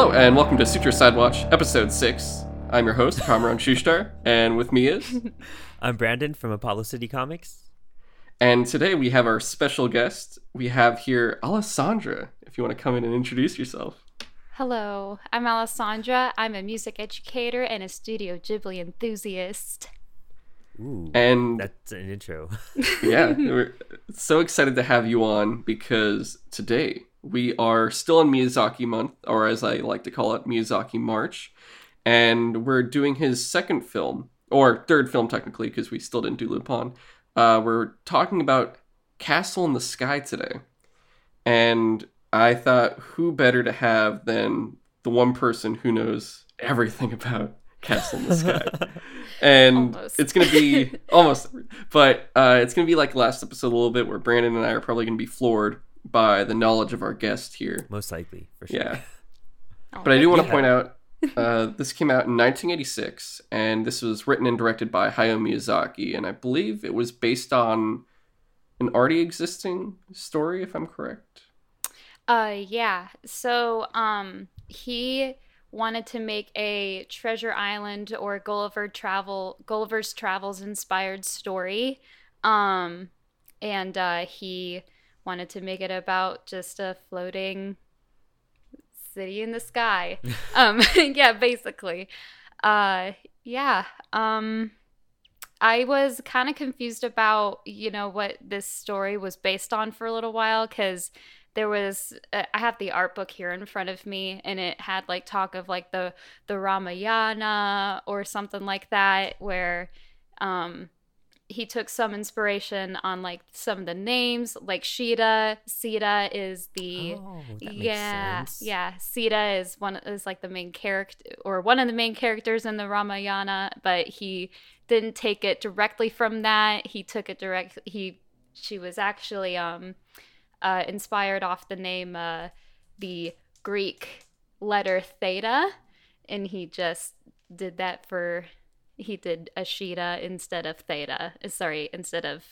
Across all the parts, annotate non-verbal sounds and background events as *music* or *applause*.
Hello, and welcome to Sutro SideWatch, Episode 6. I'm your host, Kamron *laughs* Shushtar, and with me is. *laughs* I'm Brandon from Apollo City Comics. And today we have our special guest. We have here Alessandra, if you want to come in and introduce yourself. Hello, I'm Alessandra. I'm a music educator and a Studio Ghibli enthusiast. Ooh, And that's an intro. yeah, *laughs* we're so excited to have you on because today we are still in Miyazaki month, or as I like to call it, Miyazaki March, and we're doing his second film, or third film technically, because we still didn't do Lupin. Uh, we're talking about Castle in the Sky today, and I thought, who better to have than the one person who knows everything about Castle in the Sky? *laughs* and Almost. it's gonna be *laughs* almost but uh, it's gonna be like last episode a little bit where brandon and i are probably gonna be floored by the knowledge of our guest here Most likely, for sure. yeah Oh, *laughs* but i do want to Yeah. point out uh, this came out in 1986 and this was written and directed by hayao miyazaki and i believe it was based on an already existing story if i'm correct Uh, yeah. So, um, he wanted to make a Treasure Island or Gulliver travel Gulliver's Travels inspired story. Um, and uh, he wanted to make it about just a floating city in the sky. *laughs* um, *laughs* yeah, basically. Uh, yeah. Um, I was kind of confused about, you know, what this story was based on for a little while because there was uh, I have the art book here in front of me and it had like talk of like the the Ramayana or something like that where um he took some inspiration on like some of the names like Sheeta Sita is the Oh, yeah, yeah. Sita is one is like the main character or one of the main characters in the Ramayana, but he didn't take it directly from that. He took it direct. He she was actually um uh, inspired off the name uh, the Greek letter theta, and he just did that for he did Ashita instead of theta. uh, Sorry, instead of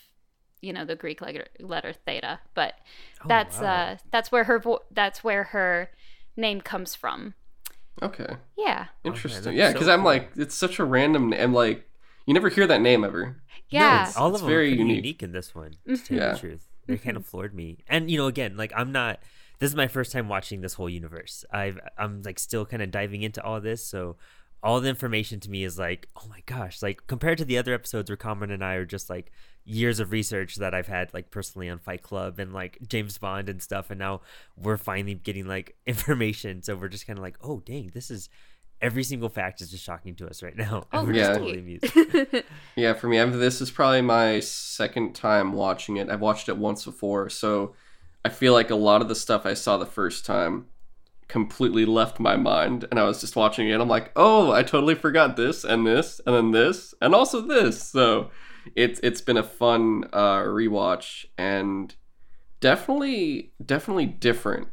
you know the Greek letter letter theta, but Oh, that's wow. uh that's where her vo- that's where her name comes from. okay Yeah. interesting that's yeah so because i'm cool. like it's such a random name like you never hear that name ever No, Yeah. it's- all It's of them very are pretty unique. unique. in this one. To tell you Yeah. the truth, they kind of floored me. And you know, again, like I'm not. This is my first time watching this whole universe. I've I'm like still kind of diving into all this, so all the information to me is like, oh my gosh! Like compared to the other episodes where Kamron and I are just like years of research that I've had like personally on Fight Club and like James Bond and stuff, and now we're finally getting like *laughs* information. So we're just kind of like, oh dang, this is every single fact is just shocking to us right now. *laughs* Oh, we're just totally. *laughs* Yeah, for me, I've, this is probably my second time watching it. I've watched it once before, so I feel like a lot of the stuff I saw the first time completely left my mind, and I was just watching it. I'm like, oh, I totally forgot this and this and then this and also this. So it's it's been a fun uh, rewatch and definitely definitely different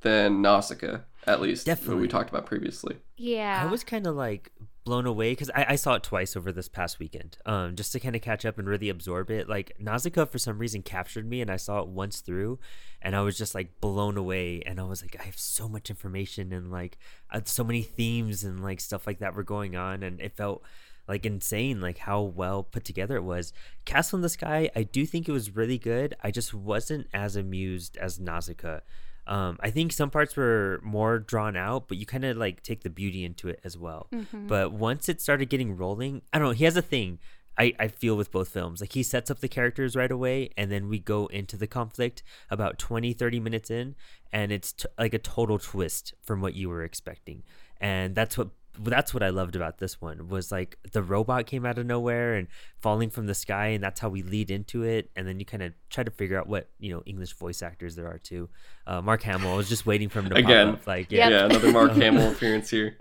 than Nausicaa, at least what we talked about previously. yeah. I was kind of like blown away because I, I saw it twice over this past weekend, um, just to kind of catch up and really absorb it. Like Nausicaa, for some reason, captured me, and I saw it once through, and I was just like blown away. And I was like, I have so much information and like uh, so many themes and like stuff like that were going on, and it felt like insane, like how well put together it was. Castle in the Sky, I do think it was really good. I just wasn't as amused as Nausicaa. Um, I think some parts were more drawn out, but you kind of like take the beauty into it as well. But once it started getting rolling, I don't know. He has a thing I, I feel with both films. Like he sets up the characters right away, and then we go into the conflict about 20, 30 minutes in, and it's t- like a total twist from what you were expecting. And that's what that's what I loved about this one was like the robot came out of nowhere and falling from the sky, and that's how we lead into it. And then you kind of try to figure out what you know English voice actors there are too. Uh, Mark Hamill, I was just waiting for him to Again. pop up. Like Yep. Yeah, another Mark *laughs* Hamill appearance here.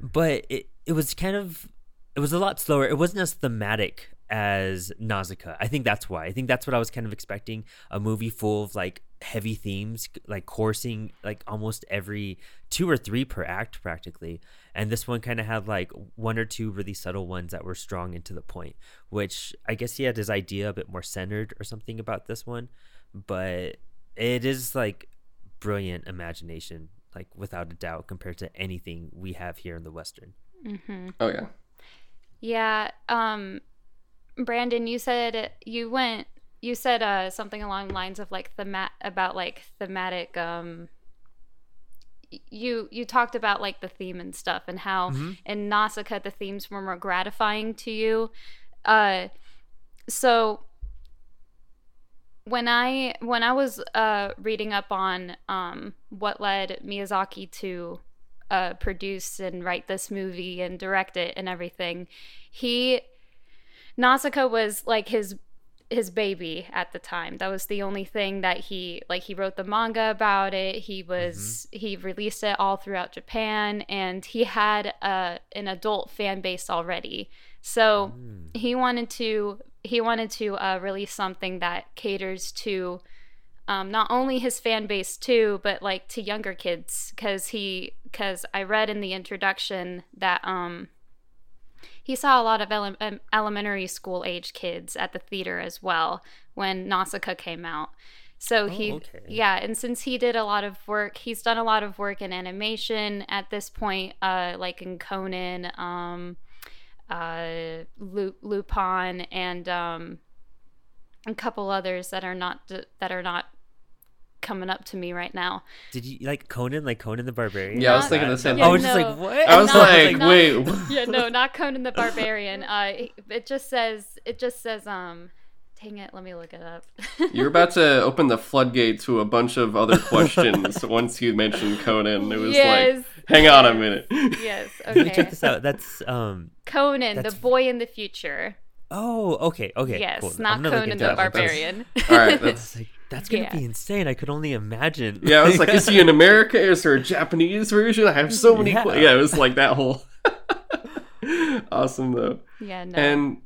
but it, it was kind of it was a lot slower it wasn't as thematic as nausicaa i think that's why i think that's what i was kind of expecting a movie full of like heavy themes like coursing like almost every two or three per act practically and this one kind of had like one or two really subtle ones that were strong and to the point which i guess he had his idea a bit more centered or something about this one but it is like brilliant imagination like without a doubt compared to anything we have here in the Western. Mm-hmm. Oh yeah. Yeah. Um, Brandon, you said you went. You said uh, something along the lines of like themat about like thematic. Um, you you talked about like the theme and stuff and how Mhm. in Nausicaa the themes were more gratifying to you. Uh, so when I when I was uh, reading up on um, what led Miyazaki to uh, produce and write this movie and direct it and everything, he Nausicaa was like his his baby at the time. That was the only thing that he like he wrote the manga about it. He was he released it all throughout Japan and he had a an adult fan base already. So Mm. he wanted to he wanted to uh, release something that caters to um, not only his fan base too, but like to younger kids because he because I read in the introduction that um he saw a lot of ele- um, elementary school age kids at the theater as well when Nausicaa came out. So Oh, he okay. yeah, and since he did a lot of work, he's done a lot of work in animation at this point, uh, like in Conan, um, uh, Lu- Lupin, and um, a couple others that are not that are not coming up to me right now. Did you like Conan, like Conan the Barbarian? Yeah, I was thinking the same I was Yeah, just no. like, what? I was Not- like, not- wait. yeah, no, not Conan the Barbarian. Uh, it just says it just says um, dang it, let me look it up. *laughs* You're about to open the floodgate to a bunch of other questions *laughs* once you mentioned Conan. It was Yes. like, hang on a minute. yes, Okay. Check this out. That's um. Conan, That's- the boy in the future. Oh, okay, okay. yes, cool. not I'm Conan into the that, that. that's- Barbarian. *laughs* All right, *laughs* that's like, that's gonna Yeah. be insane. I could only imagine. yeah. I was like, is he in *laughs* America? Is there a Japanese version? I have so many. Yeah. Yeah, yeah it was like that whole. awesome though. yeah, no. And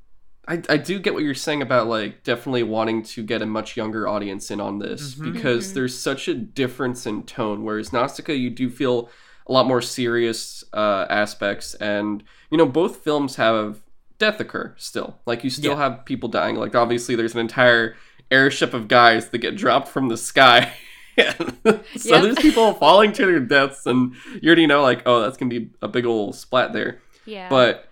I, I do get what you're saying about like definitely wanting to get a much younger audience in on this Mhm. because Mhm. there's such a difference in tone. Whereas Nausicaa, you do feel a lot more serious uh, aspects, and you know both films have death occur still. Like you still Yeah. have people dying. Like obviously there's an entire airship of guys that get dropped from the sky. *laughs* so Yep. there's people falling to their deaths, and you already know like oh that's gonna be a big old splat there yeah. but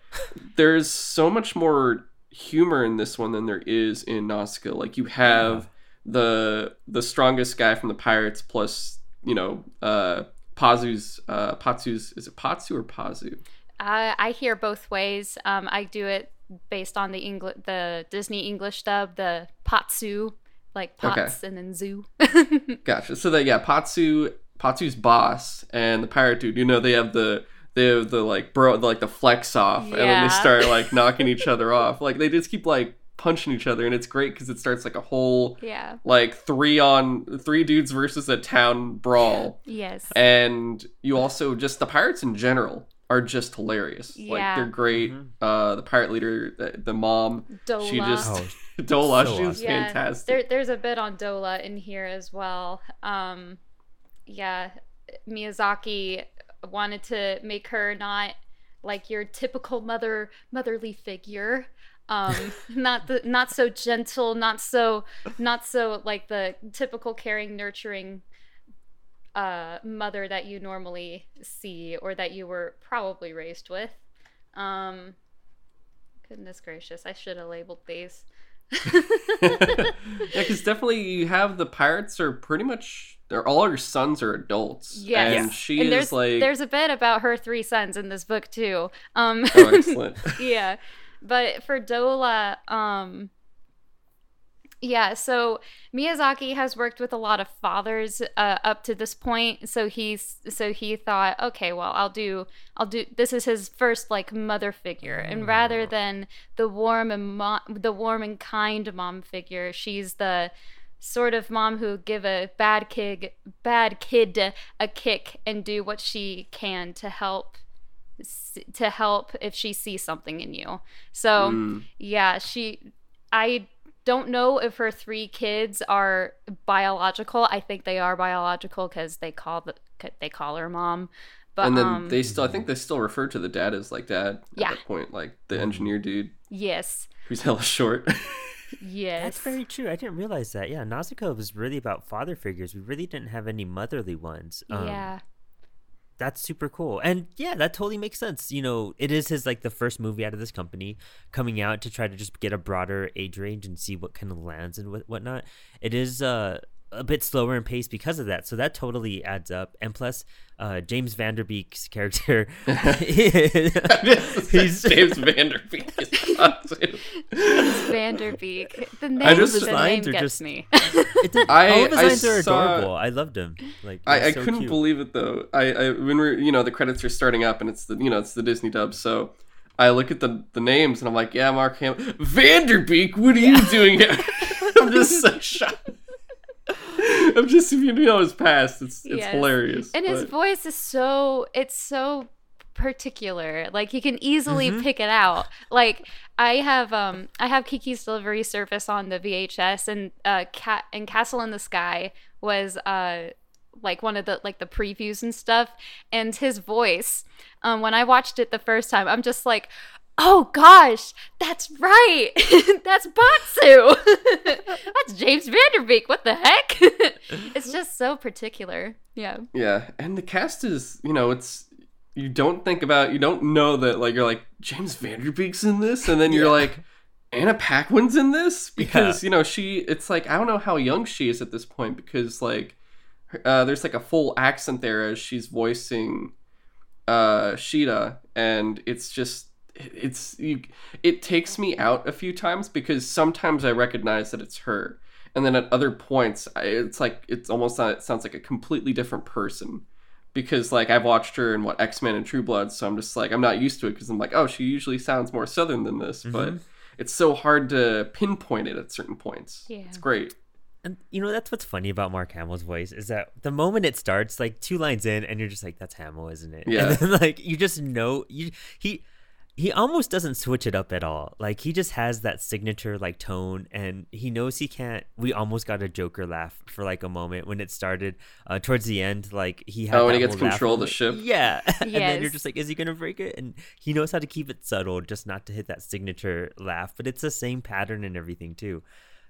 there's so much more humor in this one than there is in Nausicaa. Like you have the the strongest guy from the pirates plus you know uh Pazu's uh Patsu's is it Patsu or Pazu? I, I hear both ways. Um, I do it based on the English, the Disney English dub, the Patsu, like Okay. and then zoo. *laughs* Gotcha. So that yeah, Patsu Patsu's boss and the pirate dude. You know they have the they have the like bro like the flex off, and then they start *laughs* like knocking each other off. Like they just keep like punching each other, and it's great because it starts like a whole yeah. like three on three dudes versus a town brawl Yes. and you also just the pirates in general are just hilarious like they're great Mhm. uh the pirate leader the, the mom Dola. she just Oh, *laughs* dola so she's awesome. Yeah, fantastic There, there's a bit on Dola in here as well. Um, yeah, Miyazaki wanted to make her not like your typical mother motherly figure. Um, *laughs* not the not so gentle, not so not so like the typical caring, nurturing uh, mother that you normally see or that you were probably raised with. Um, goodness gracious, I should have labeled these. *laughs* yeah because definitely you have the pirates are pretty much they're all her sons are adults Yes. and she and is there's like there's a bit about her three sons in this book too. Um oh excellent *laughs* yeah. But for Dola, um yeah, so Miyazaki has worked with a lot of fathers uh, up to this point. So he's so he thought, okay, well, I'll do I'll do this is his first like mother figure, and rather than the warm and mo- the warm and kind mom figure, she's the sort of mom who give a bad kid bad kid a kick and do what she can to help to help if she sees something in you. So Mm. yeah, she I don't know if her three kids are biological. I think they are biological cuz they call the they call her mom. But and then um they still i think they still refer to the dad as like dad yeah. at Yeah. that point like the engineer dude yes. who's hella short *laughs* Yes. That's very true. I didn't realize that. Yeah, Nausicaa was really about father figures. We really didn't have any motherly ones. Um, yeah. That's super cool. And yeah, that totally makes sense. You know, it is his like the first movie out of this company coming out to try to just get a broader age range and see what kind of lands and what whatnot. It is uh a bit slower in pace because of that. So that totally adds up. And plus, uh, James Van Der Beek's character, *laughs* *laughs* he's James Van Der Beek. Der Beek. James Van Der Beek. The name, just, the name gets just, me. It's a, I, all of his lines are saw, adorable. I loved him. Like I, I so couldn't cute. believe it though. I, I when we're you know the credits are starting up and it's the you know it's the Disney dub so. I look at the the names and I'm like, yeah, Mark Hamill, Van Der Beek. What are yeah. you doing here? *laughs* I'm just so shocked. *laughs* I'm just if you know his past, it's it's yes. hilarious. And but... his voice is so it's so particular. Like you can easily mm-hmm. pick it out. Like I have um I have Kiki's Delivery Service on the VHS and uh cat and Castle in the Sky was uh like one of the like the previews and stuff and his voice um when I watched it the first time I'm just like oh gosh, that's right. *laughs* that's Bahtzu. *laughs* that's James Van Der Beek. What the heck? *laughs* it's just so particular. Yeah. Yeah. And the cast is, you know, it's, you don't think about, you don't know that, like, you're like, James Van Der Beek's in this. And then you're yeah. like, Anna Paquin's in this? Because, yeah. you know, she, it's like, I don't know how young she is at this point because, like, uh, there's like a full accent there as she's voicing uh Sheeta and it's just it's you, it takes me out a few times because sometimes I recognize that it's her, and then at other points it's like it's almost it sounds like a completely different person because like I've watched her in what X Men and True Blood, so I'm just like I'm not used to it because I'm like oh she usually sounds more southern than this, mm-hmm. but it's so hard to pinpoint it at certain points. Yeah, it's great. And you know that's what's funny about Mark Hamill's voice is that the moment it starts, like two lines in, and you're just like, "That's Hamill, isn't it?" Yeah. And then *laughs* like you just know you he he almost doesn't switch it up at all. Like he just has that signature like tone, and he knows he can't. We almost got a Joker laugh for like a moment when it started. Uh, towards the end, like he had. Oh, when he gets control of the ship. Yeah, yes. *laughs* and then you're just like, is he gonna break it? And he knows how to keep it subtle, just not to hit that signature laugh. But it's the same pattern and everything too.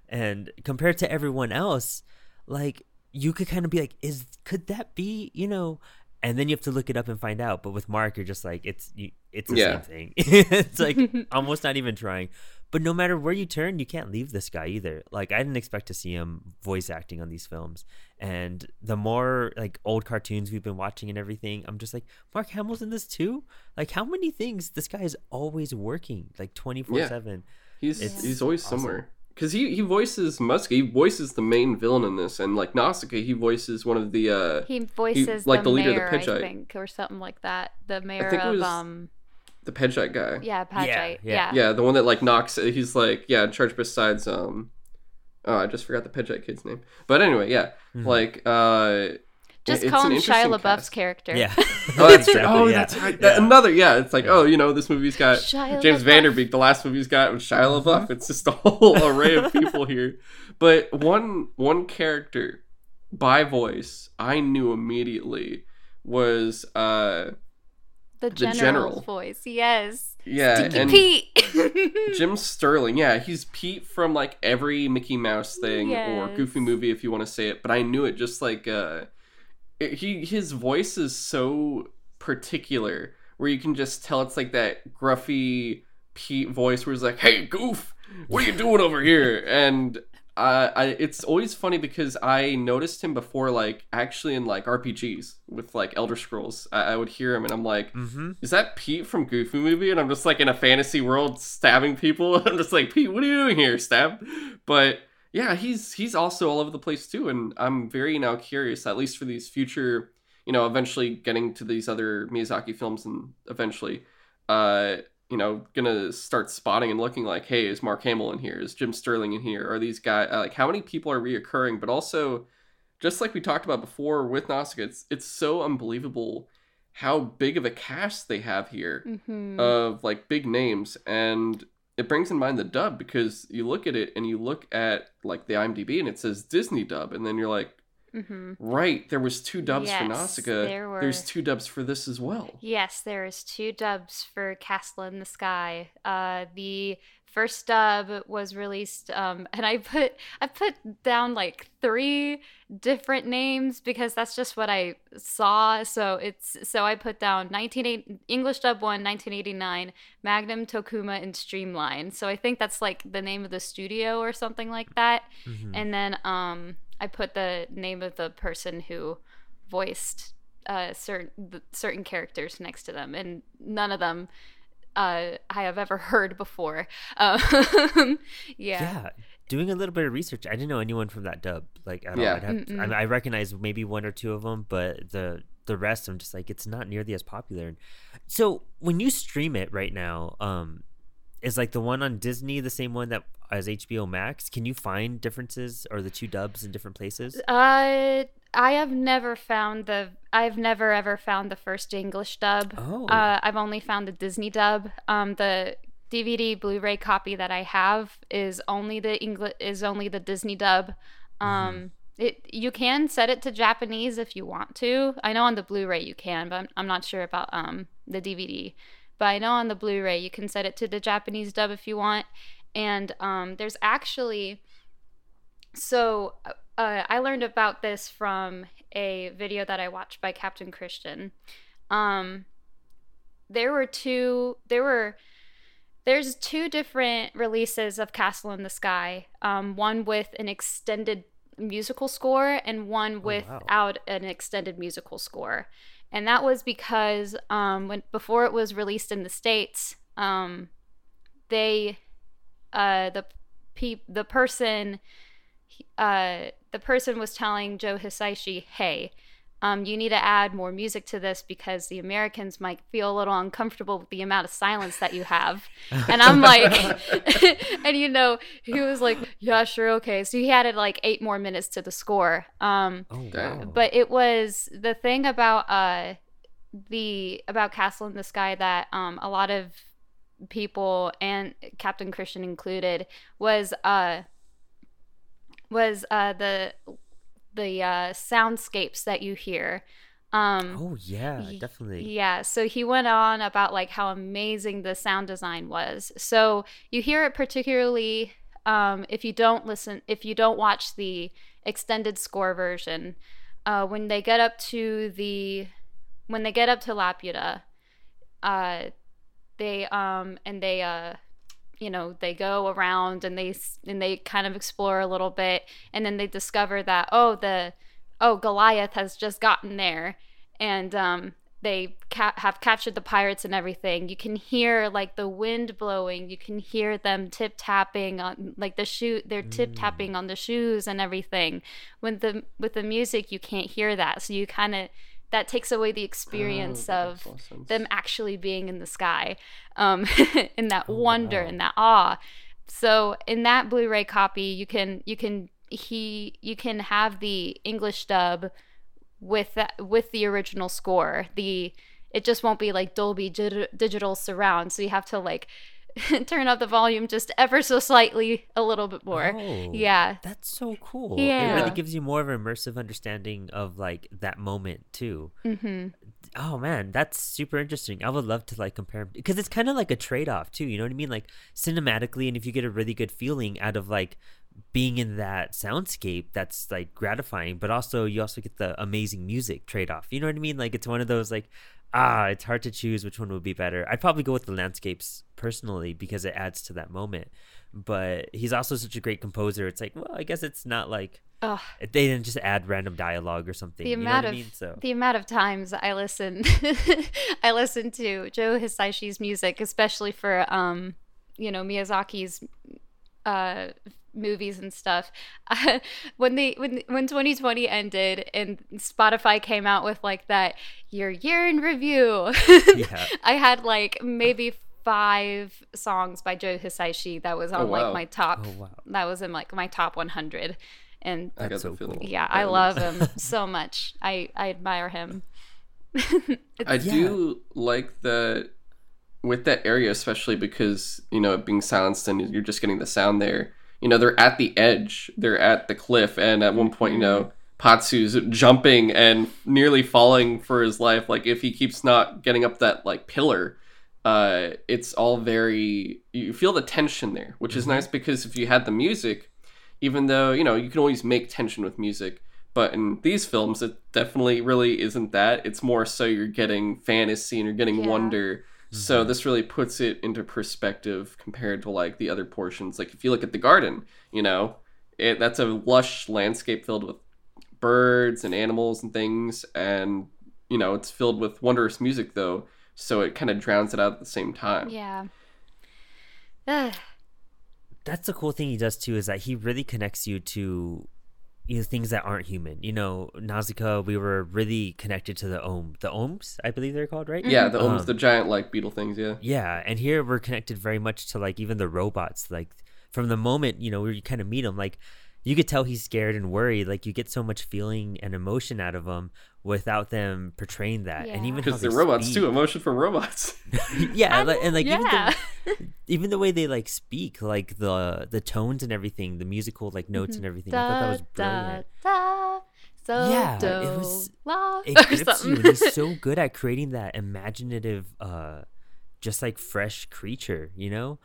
And compared to everyone else, like you could kind of be like, is could that be you know and then you have to look it up and find out. But with Mark, you're just like it's you, it's the yeah. same thing. *laughs* it's like *laughs* almost not even trying. But no matter where you turn, you can't leave this guy either. Like I didn't expect to see him voice acting on these films. And the more like old cartoons we've been watching and everything, I'm just like Mark Hamill's in this too. Like how many things this guy is always working like 24 yeah. seven. He's he's always awesome. somewhere because he he voices Muska. He voices the main villain in this, and like Nausicaa, he voices one of the. uh He voices he, like the, the leader mayor, of the Pejite, I think, or something like that. The mayor of um. The Pejite guy. Yeah, Pejite. Yeah, yeah, yeah. Yeah, the one that like knocks. He's like yeah, in charge besides um. Oh, I just forgot the Pejite kid's name. But anyway, yeah, mm-hmm. like uh just it's call him Shia LaBeouf's cast. character. Yeah. *laughs* *laughs* oh, that's exactly, oh, yeah. that's right. Yeah. Another, yeah. It's like, yeah. oh, you know, this movie's got Shia James LaBeouf. Van Der Beek. The last movie's got Shia. *laughs* LaBeouf. It's just a whole array of people here. But one one character by voice I knew immediately was uh the, the general voice. Yes. Yeah, Stinky and Pete. Jim Sterling. Yeah, he's Pete from like every Mickey Mouse thing yes. or Goofy movie, if you want to say it. But I knew it just like. uh he his voice is so particular where you can just tell it's like that gruffy Pete voice where he's like, "Hey, Goof, what are you doing over here?" And uh, I, it's always funny because I noticed him before, like actually in like RPGs with like Elder Scrolls. I, I would hear him and I'm like, mm-hmm. "Is that Pete from Goofy Movie?" And I'm just like in a fantasy world stabbing people. *laughs* I'm just like, "Pete, what are you doing here, stab?" But yeah, he's he's also all over the place too, and I'm very now curious, at least for these future, you know, eventually getting to these other Miyazaki films, and eventually, uh, you know, gonna start spotting and looking like, hey, is Mark Hamill in here? Is Jim Sterling in here? Are these guys uh, like how many people are reoccurring? But also, just like we talked about before with Nausicaa, it's it's so unbelievable how big of a cast they have here mm-hmm. of like big names and it brings in mind the dub because you look at it and you look at like the IMDb and it says Disney dub, and then you're like, Mm-hmm. Right, there was two dubs for Yes, Nausicaa. there were. There's two dubs for this as well. Yes, there is two dubs for Castle in the Sky. Uh, the first dub was released, um, and I put I put down like three different names because that's just what I saw. So it's so I put down 1980 English dub one 1989 Magnum Tokuma and Streamline. So I think that's like the name of the studio or something like that. Mhm. And then um, I put the name of the person who voiced uh, certain certain characters next to them, and none of them uh, I have ever *laughs* heard before. Um, *laughs* yeah. yeah. Doing a little bit of research, I didn't know anyone from that dub. Like at Yeah. all. I'd have, I, mean, I recognize maybe one or two of them, but the the rest, I'm just like, it's not nearly as popular. So when you stream it right now, um, is like the one on Disney the same one that as HBO Max? Can you find differences or the two dubs in different places? Uh, I have never found the. I've never ever found the first English dub. Oh. Uh, I've only found the Disney dub. Um, the DVD Blu-ray copy that I have is only the English is only the Disney dub. Um, it you can set it to Japanese if you want to. I know on the Blu-ray you can, but I'm, I'm not sure about um the DVD. But I know on the Blu-ray you can set it to the Japanese dub if you want. And um, there's actually so uh, I learned about this from a video that I watched by Captain Christian. Um, there were two. There were. There's two different releases of Castle in the Sky. Um, one with an extended musical score, and one wow. without an extended musical score. And that was because um, when before it was released in the states, um, they, uh, the pe- the person uh, the person was telling Joe Hisaishi, hey, um, you need to add more music to this because the Americans might feel a little uncomfortable with the amount of silence that you have. *laughs* And I'm like, *laughs* and you know, he was like, yeah, sure, okay. So he added like eight more minutes to the score. Um, Oh wow. but it was the thing about uh the about castle in the sky that um a lot of people and captain christian included was uh was uh the the uh soundscapes that you hear um oh yeah, definitely. yeah, so he went on about like how amazing the sound design was. So you hear it particularly um, if you don't listen, if you don't watch the extended score version. Uh, when they get up to the, when they get up to Laputa, uh, they um and they uh, you know they go around and they and they kind of explore a little bit, and then they discover that oh the oh Goliath has just gotten there and um, they ca- have captured the pirates and everything. You can hear like the wind blowing. You can hear them tip tapping on like the shoe. They're tip tapping on the shoes and everything. With the with the music, you can't hear that. So you kind of that takes away the experience Oh, of makes a lot of sense. them actually being in the sky, um, *laughs* in that Oh, wonder wow. and that awe. So in that Blu-ray copy, you can you can he you can have the English dub with that with the original score. The it just won't be like Dolby Digital Surround, so you have to like *laughs* turn up the volume just ever so slightly a little bit more. Oh, Yeah. That's so cool. Yeah. It really gives you more of an immersive understanding of like that moment too. Mm-hmm. Oh man, that's super interesting. I would love to like compare because it's kind of like a trade-off too. You know what I mean? Like cinematically, and if you get a really good feeling out of like being in that soundscape, that's like gratifying. But also, you also get the amazing music trade-off. You know what I mean? Like it's one of those like ah, it's hard to choose which one would be better. I'd probably go with the landscapes personally because it adds to that moment. But he's also such a great composer. It's like, well, I guess it's not like Ugh. they didn't just add random dialogue or something. the you know amount what of I mean? So the amount of times I listen *laughs* I listen to Joe Hisaishi's music, especially for um you know Miyazaki's uh movies and stuff. *laughs* when they when when 2020 ended and Spotify came out with like that your year in review, *laughs* Yeah. I had like maybe five songs by Joe Hisaishi that was on Oh, wow. like my top Oh wow. that was in like my top 100 and I got That's so cool. yeah, I love him *laughs* so much. I I admire him. I Yeah. do like the with that area, especially because you know it being silenced and you're just getting the sound there. You know, they're at the edge, they're at the cliff, and at one point, you know, Patsu's jumping and nearly falling for his life. Like if he keeps not getting up that like pillar, uh, it's all very you feel the tension there, which is nice because if you had the music, even though you know you can always make tension with music, but in these films it definitely really isn't that. It's more so you're getting fantasy and you're getting Yeah. wonder. So mm-hmm. this really puts it into perspective compared to like the other portions. Like if you look at the garden, you know, it that's a lush landscape filled with birds and animals and things and you know, it's filled with wondrous music though, so it kind of drowns it out at the same time. Yeah. Ugh. that's the cool thing he does too is that he really connects you to you know things that aren't human. You know, Nausicaa, we were really connected to the Ohm, the Ohms, I believe they're called, right? Yeah, the Um, the giant like beetle things, yeah. Yeah, and here we're connected very much to like even the robots. Like from the moment you know you kind of meet them, like you could tell he's scared and worried. Like you get so much feeling and emotion out of him without them portraying that. And Yeah. even Because they they're robots speak. too, emotion from robots. *laughs* *laughs* yeah, I like, and like yeah. even the, *laughs* even the way they like speak, like the the tones and everything, the musical like notes and everything. I thought that was brilliant. Da, da, so Yeah, do, it was- la, it or grips you and he's so good at creating that imaginative uh just like fresh creature you know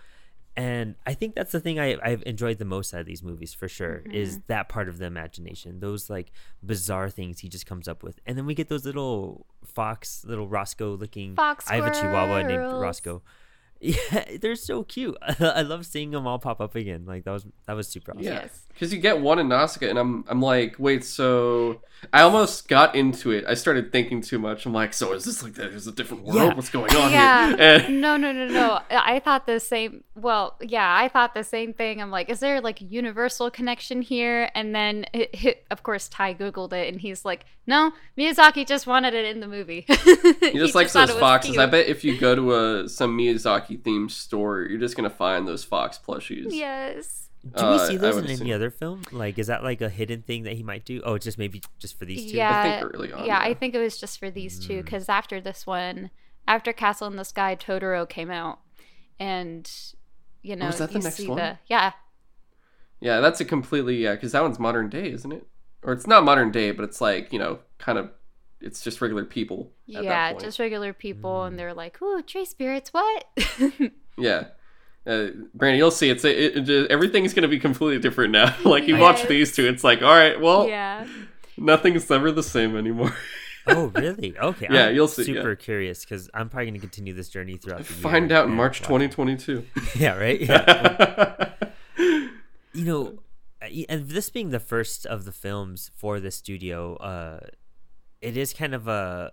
and i think that's the thing I, i've enjoyed the most out of these movies for sure is Mm-hmm. that part of the imagination those like bizarre things he just comes up with. And then we get those little fox little roscoe looking Fox i have a chihuahua named squirrels. roscoe. *laughs* Yeah they're so cute. *laughs* I love seeing them all pop up again. Like that was that was super awesome. Yes. Because you get one in Nausicaa, and I'm I'm like, wait, so I almost got into it. I started thinking too much. I'm like, so is this like there's a different world? Yeah. What's going on Yeah. here? And- no, no, no, no. I thought the same. Well, yeah, I thought the same thing. I'm like, is there like a universal connection here? And then, it, it, of course, Ty Googled it and he's like, no, Miyazaki just wanted it in the movie. *laughs* He just likes thought those foxes. I bet if you go to a some Miyazaki themed store, you're just gonna find those fox plushies. Yes. Do we Uh, see those would in any assume. other film like is that like a hidden thing that he might do oh it's just maybe just for these two Yeah. I think early on. yeah, I think it was just for these two Mm. because after this one, after Castle in the Sky, Totoro came out, and you know, was that the you next see one? the yeah, Yeah, that's a completely yeah, because that one's modern day, isn't it? Or it's not modern day, but it's like you know, kind of, it's just regular people. At yeah, that point. just regular people, Mm. and they're like, "Ooh, tree spirits, what?" *laughs* yeah. Uh, Brandon, you'll see. It's it, it just, everything's gonna be completely different now. *laughs* like you watch these two, it's like, all right, well, yeah, nothing's ever the same anymore. *laughs* Oh, really? Okay. Yeah, I'm you'll see, yeah. Super curious because I'm probably going to continue this journey throughout the year. Find out in March 2022. *laughs* Yeah, right. Yeah. you know, uh, and this being the first of the films for the studio, uh, it is kind of a.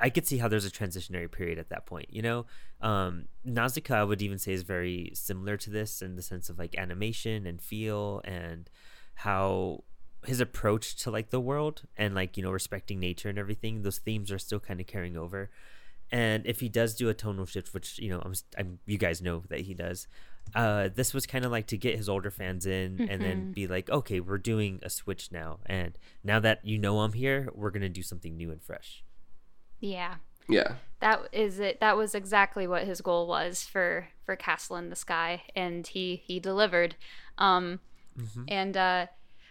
I could see how there's a transitionary period at that point. You know, um, Nausicaa I would even say is very similar to this in the sense of like animation and feel and how his approach to like the world and like you know respecting nature and everything. Those themes are still kind of carrying over. And if he does do a tonal shift, which you know, I'm, I'm you guys know that he does, uh, this was kind of like to get his older fans in, and then be like, okay, we're doing a switch now, and now that you know I'm here, we're gonna do something new and fresh. Yeah. yeah. That is it. That was exactly what his goal was for for Castle in the Sky, and he he delivered. Um, Mhm. and uh,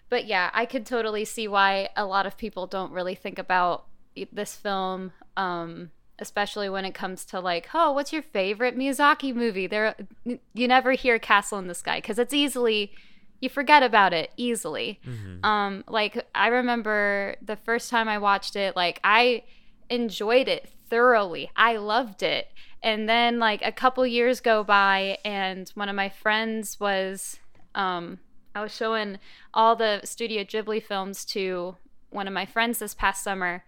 but yeah, I could totally see why a lot of people don't really think about this film. Um, especially when it comes to like, oh, what's your favorite Miyazaki movie? There, you never hear Castle in the Sky because it's easily you forget about it easily. Mhm. Um, like I remember the first time I watched it, like I enjoyed it thoroughly. I loved it. And then like a couple years go by and one of my friends was um I was showing all the Studio Ghibli films to one of my friends this past summer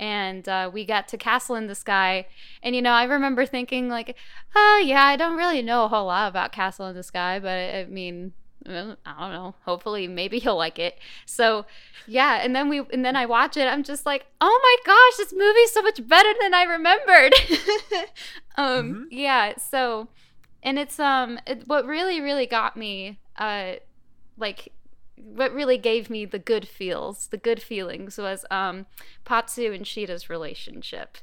and uh, we got to Castle in the Sky. And you know, I remember thinking like, oh yeah, I don't really know a whole lot about Castle in the Sky, but I mean, well, I don't know. Hopefully, maybe he'll like it. So, yeah. And then we, and then I watch it. I'm just like, oh my gosh, this movie's so much better than I remembered. *laughs* um, Mhm. yeah. So, and it's um, it, what really, really got me, uh, like, what really gave me the good feels, the good feelings was um, Patsu and Sheeta's relationship.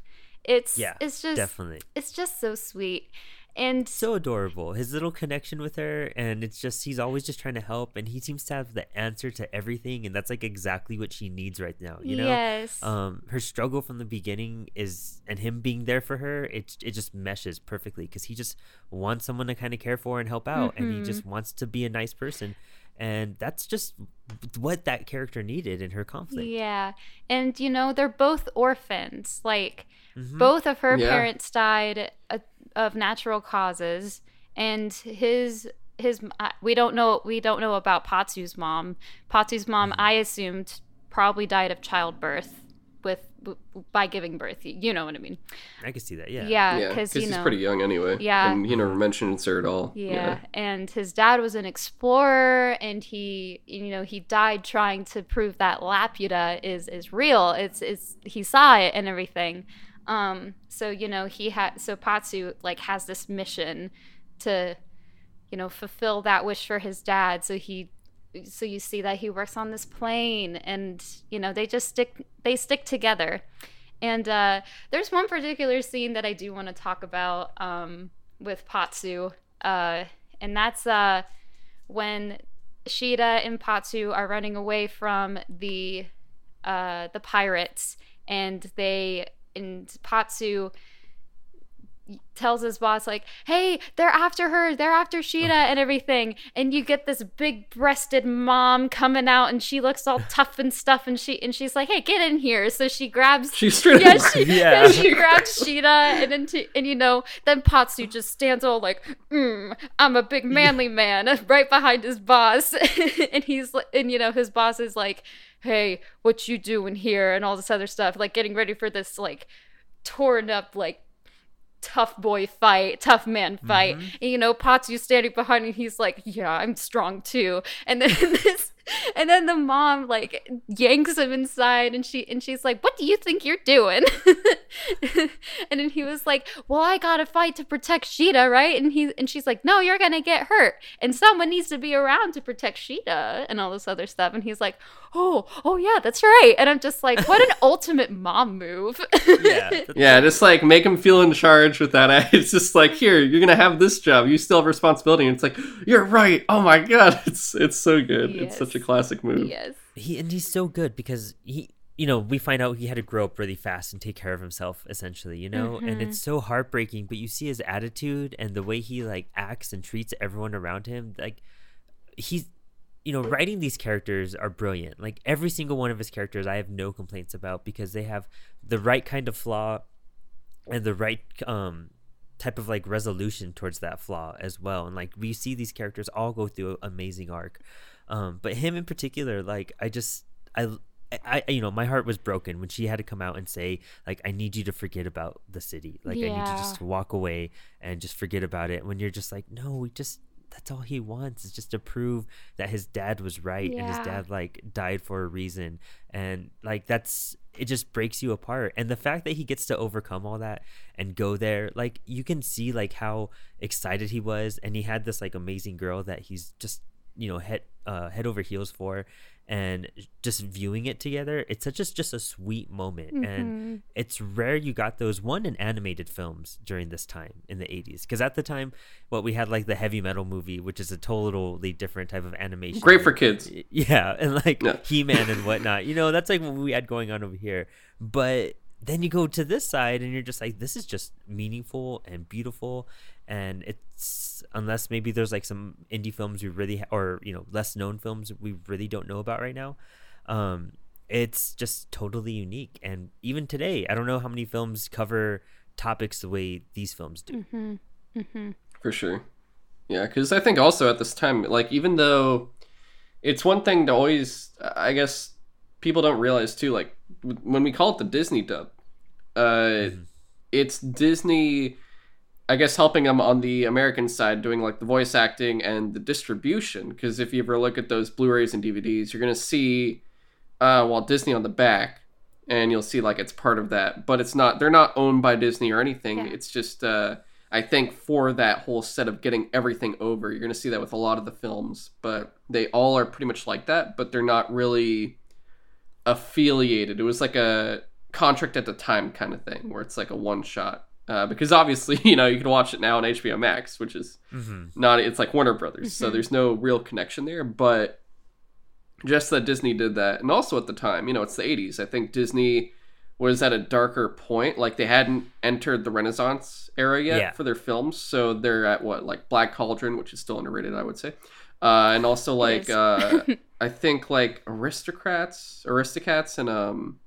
It's Yeah, it's just definitely. it's just so sweet. And So adorable. His little connection with her, and it's just he's always just trying to help, and he seems to have the answer to everything, and that's like exactly what she needs right now. You know. yes. um her struggle from the beginning is and him being there for her it it just meshes perfectly because he just wants someone to kind of care for and help out and he just wants to be a nice person and that's just what that character needed in her conflict Yeah. And you know, they're both orphans. Like Mhm. both of her Yeah. parents died uh, of natural causes and his his uh, we don't know we don't know about Patsu's mom. Patsu's mom Mm-hmm. I assumed probably died of childbirth with by giving birth. You know what I mean? i can see that yeah Yeah, yeah, because because you he's pretty young anyway. Yeah. and he never mentions her at all. Yeah. and his dad was an explorer, and he, you know, he died trying to prove that Laputa is is real. It's it's he saw it and everything. Um, so you know, he had so Patsu like has this mission to, you know, fulfill that wish for his dad. So he, so you see that he works on this plane, and you know, they just stick they stick together. And uh, there's one particular scene that I do want to talk about um, with Patsu, uh, and that's uh, when Sheeta and Patsu are running away from the uh, the pirates, and they and Patsu tells his boss like hey they're after her they're after Sheeta and everything. And you get this big breasted mom coming out and she looks all *laughs* tough and stuff. And she and she's like hey get in here. So she grabs She's straight yeah, she, *laughs* Yeah. yeah. she grabs Sheeta, and then and you know, then Patsu just stands all like, mm, "I'm a big manly man," *laughs* right behind his boss, and he's and you know, his boss is like, "Hey, what you doing here?" and all this other stuff, like getting ready for this like torn up like tough boy fight, tough man fight. Mm-hmm. And you know, Patsu's standing behind and he's like, Yeah, I'm strong too. And then *laughs* this *laughs* and then the mom like yanks him inside and she and she's like, What do you think you're doing? *laughs* and then he was like, Well, I gotta fight to protect Sheeta, right? And he and she's like, No, you're gonna get hurt. And someone needs to be around to protect Sheeta and all this other stuff. And he's like, Oh, oh yeah, that's right. And I'm just like, what an *laughs* ultimate mom move. yeah Yeah, just like make him feel in charge with that. It's just like here, you're gonna have this job. You still have responsibility. And it's like you're right. Oh my god, it's it's so good. It's such a Yes. classic move. yes. he and he's so good because he you know we find out he had to grow up really fast and take care of himself essentially you know and it's so heartbreaking but you see his attitude and the way he like acts and treats everyone around him like he's you know writing these characters are brilliant like every single one of his characters i have no complaints about because they have the right kind of flaw and the right um type of like resolution towards that flaw as well and like we see these characters all go through an amazing arc um but him in particular like i just i I, you know, my heart was broken when she had to come out and say, like, I need you to forget about the city. Like, I need you just to walk away and just forget about it. When you're just like, no, we just, that's all he wants is just to prove that his dad was right and his dad, like, died for a reason. And, like, that's, it just breaks you apart. And the fact that he gets to overcome all that and go there, like, you can see, like, how excited he was. And he had this, like, amazing girl that he's just, you know, head, uh, head over heels for and just viewing it together it's such just just a sweet moment Mm-hmm. and it's rare you got those one in animated films during this time in the 80s because at the time what we had like the heavy metal movie which is a totally different type of animation Great for kids. *laughs* yeah and like Yeah. he-man and *laughs* whatnot you know that's like what we had going on over here but then you go to this side and you're just like this is just meaningful and beautiful. And it's unless maybe there's like some indie films we really ha- or you know less known films we really don't know about right now. Um it's just totally unique. And even today i don't know how many films cover topics the way these films do. For sure. Yeah, because I think also at this time, like, even though it's one thing to always, I guess people don't realize too, like, w- when we call it the Disney dub, uh, it's Disney, I guess, helping them on the American side, doing like the voice acting and the distribution. Because if you ever look at those Blu rays and DVDs, you're going to see uh, Walt Disney on the back. And you'll see like it's part of that, but it's not. They're not owned by Disney or anything. Yeah. It's just uh, I think for that whole set of getting everything over, you're going to see that with a lot of the films, but they all are pretty much like that, but they're not really affiliated. It was like a contract at the time kind of thing, where it's like a one shot. Uh, because obviously, *laughs* you know, you can watch it now on HBO Max, which is Mm-hmm. not it's like Warner Brothers, so Mhm. there's no real connection there. But just that Disney did that, and also at the time, you know, it's the '80s. I think Disney was at a darker point, like they hadn't entered the Renaissance era yet Yeah. for their films, so they're at what like Black Cauldron, which is still underrated, I would say, uh, and also like uh, *laughs* I think like Aristocrats, Aristocats, and um.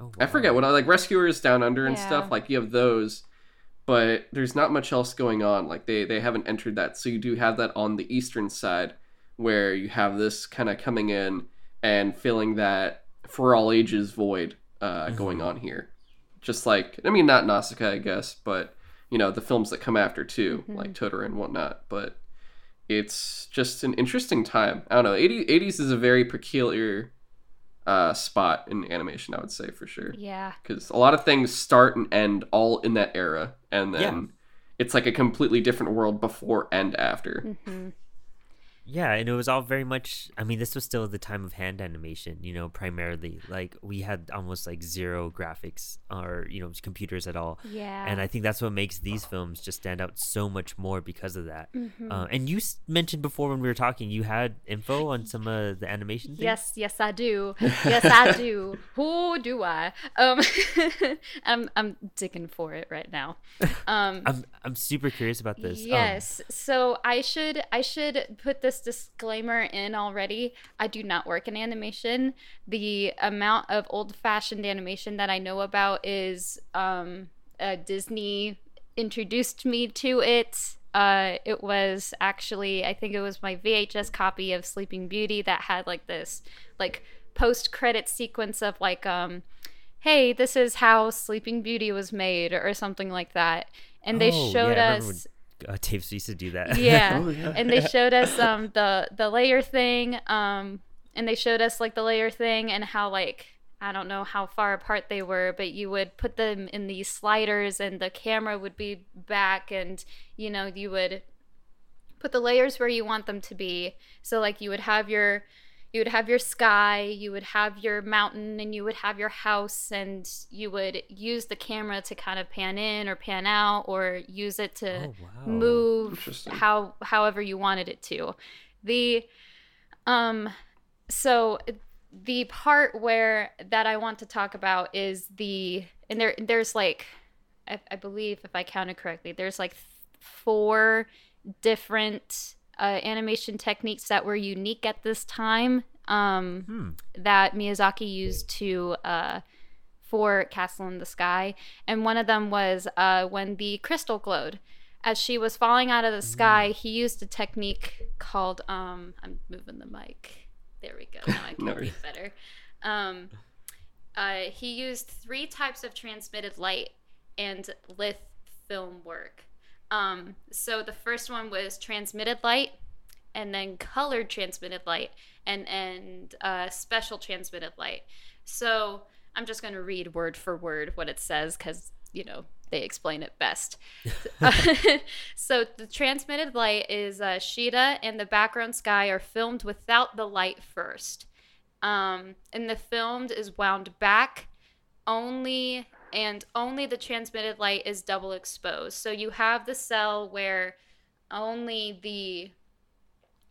Oh, I forget what I like Rescuers Down Under and Yeah. stuff. Like you have those, but there's not much else going on. Like they they haven't entered that, so you do have that on the eastern side, where you have this kind of coming in and filling that for all ages void uh, going Mhm. on here. Just like I mean, not Nausicaa, I guess, but you know the films that come after too, Mhm. like Totoro and whatnot. But it's just an interesting time. I don't know. 80, 80s is a very peculiar uh, spot in animation, I would say for sure Yeah. because a lot of things start and end all in that era, and then Yeah. it's like a completely different world before and after. hmm Yeah, and it was all very much. I mean, this was still the time of hand animation, you know, primarily. Like we had almost like zero graphics or you know computers at all, Yeah. and I think that's what makes these films just stand out so much more because of that. Mhm. Uh, and you s- mentioned before when we were talking, you had info on some of the animation. Things? Yes, yes, I do. *laughs* Yes, I do. Who do I? Um, *laughs* I'm I'm digging for it right now. *laughs* Um, I'm I'm super curious about this. Um, Yes. so I should I should put this disclaimer in already. I do not work in animation. The amount of old-fashioned animation that I know about is um uh, Disney introduced me to it. Uh, it was actually I think it was my VHS copy of Sleeping Beauty that had like this like post-credit sequence of like um hey, this is how Sleeping Beauty was made or something like that. And they Oh, showed yeah, us uh, tapes used to do that. *laughs* yeah. Oh, yeah. and they showed us um *laughs* the the layer thing um and they showed us like the layer thing and how like I don't know how far apart they were, but you would put them in these sliders and the camera would be back and you know, you would put the layers where you want them to be. So like you would have your you would have your sky, you would have your mountain and you would have your house and you would use the camera to kind of pan in or pan out or use it to Oh wow. move how however you wanted it to the um so the part where that i want to talk about is the and there there's like i, I believe if i counted correctly there's like four different uh, animation techniques that were unique at this time um Hmm. that Miyazaki used to uh, for Castle in the Sky, and one of them was uh, when the crystal glowed. As she was falling out of the sky, he used a technique called um, I'm moving the mic. There we go. Now I *laughs* can No read better. Um, uh, he used three types of transmitted light and lith film work. Um, so the first one was transmitted light, and then colored transmitted light, and and uh, special transmitted light. So I'm just going to read word for word what it says because you know they explain it best. *laughs* *laughs* so the transmitted light is uh, Sheeta and the background sky are filmed without the light first, um, and the filmed is wound back only and only the transmitted light is double exposed. So you have the cell where only the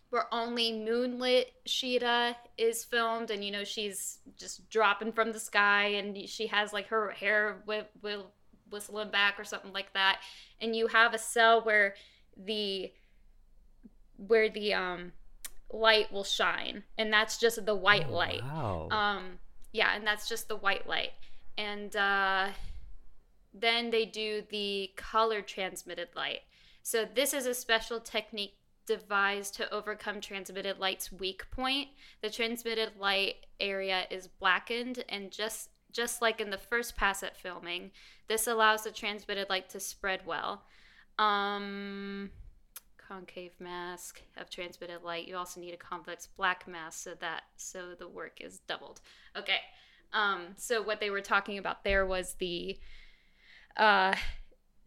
where only moonlit Sheeta is filmed, and you know she's just dropping from the sky, and she has like her hair whi- whi- whistling back or something like that, and you have a cell where the where the um light will shine, and that's just the white Oh, light. Wow. Um, yeah, and that's just the white light. And uh, then they do the color transmitted light. So this is a special technique devised to overcome transmitted light's weak point. The transmitted light area is blackened and just just like in the first pass at filming, this allows the transmitted light to spread well. Um concave mask of transmitted light. You also need a convex black mask so that so the work is doubled. Okay. Um, so what they were talking about there was the uh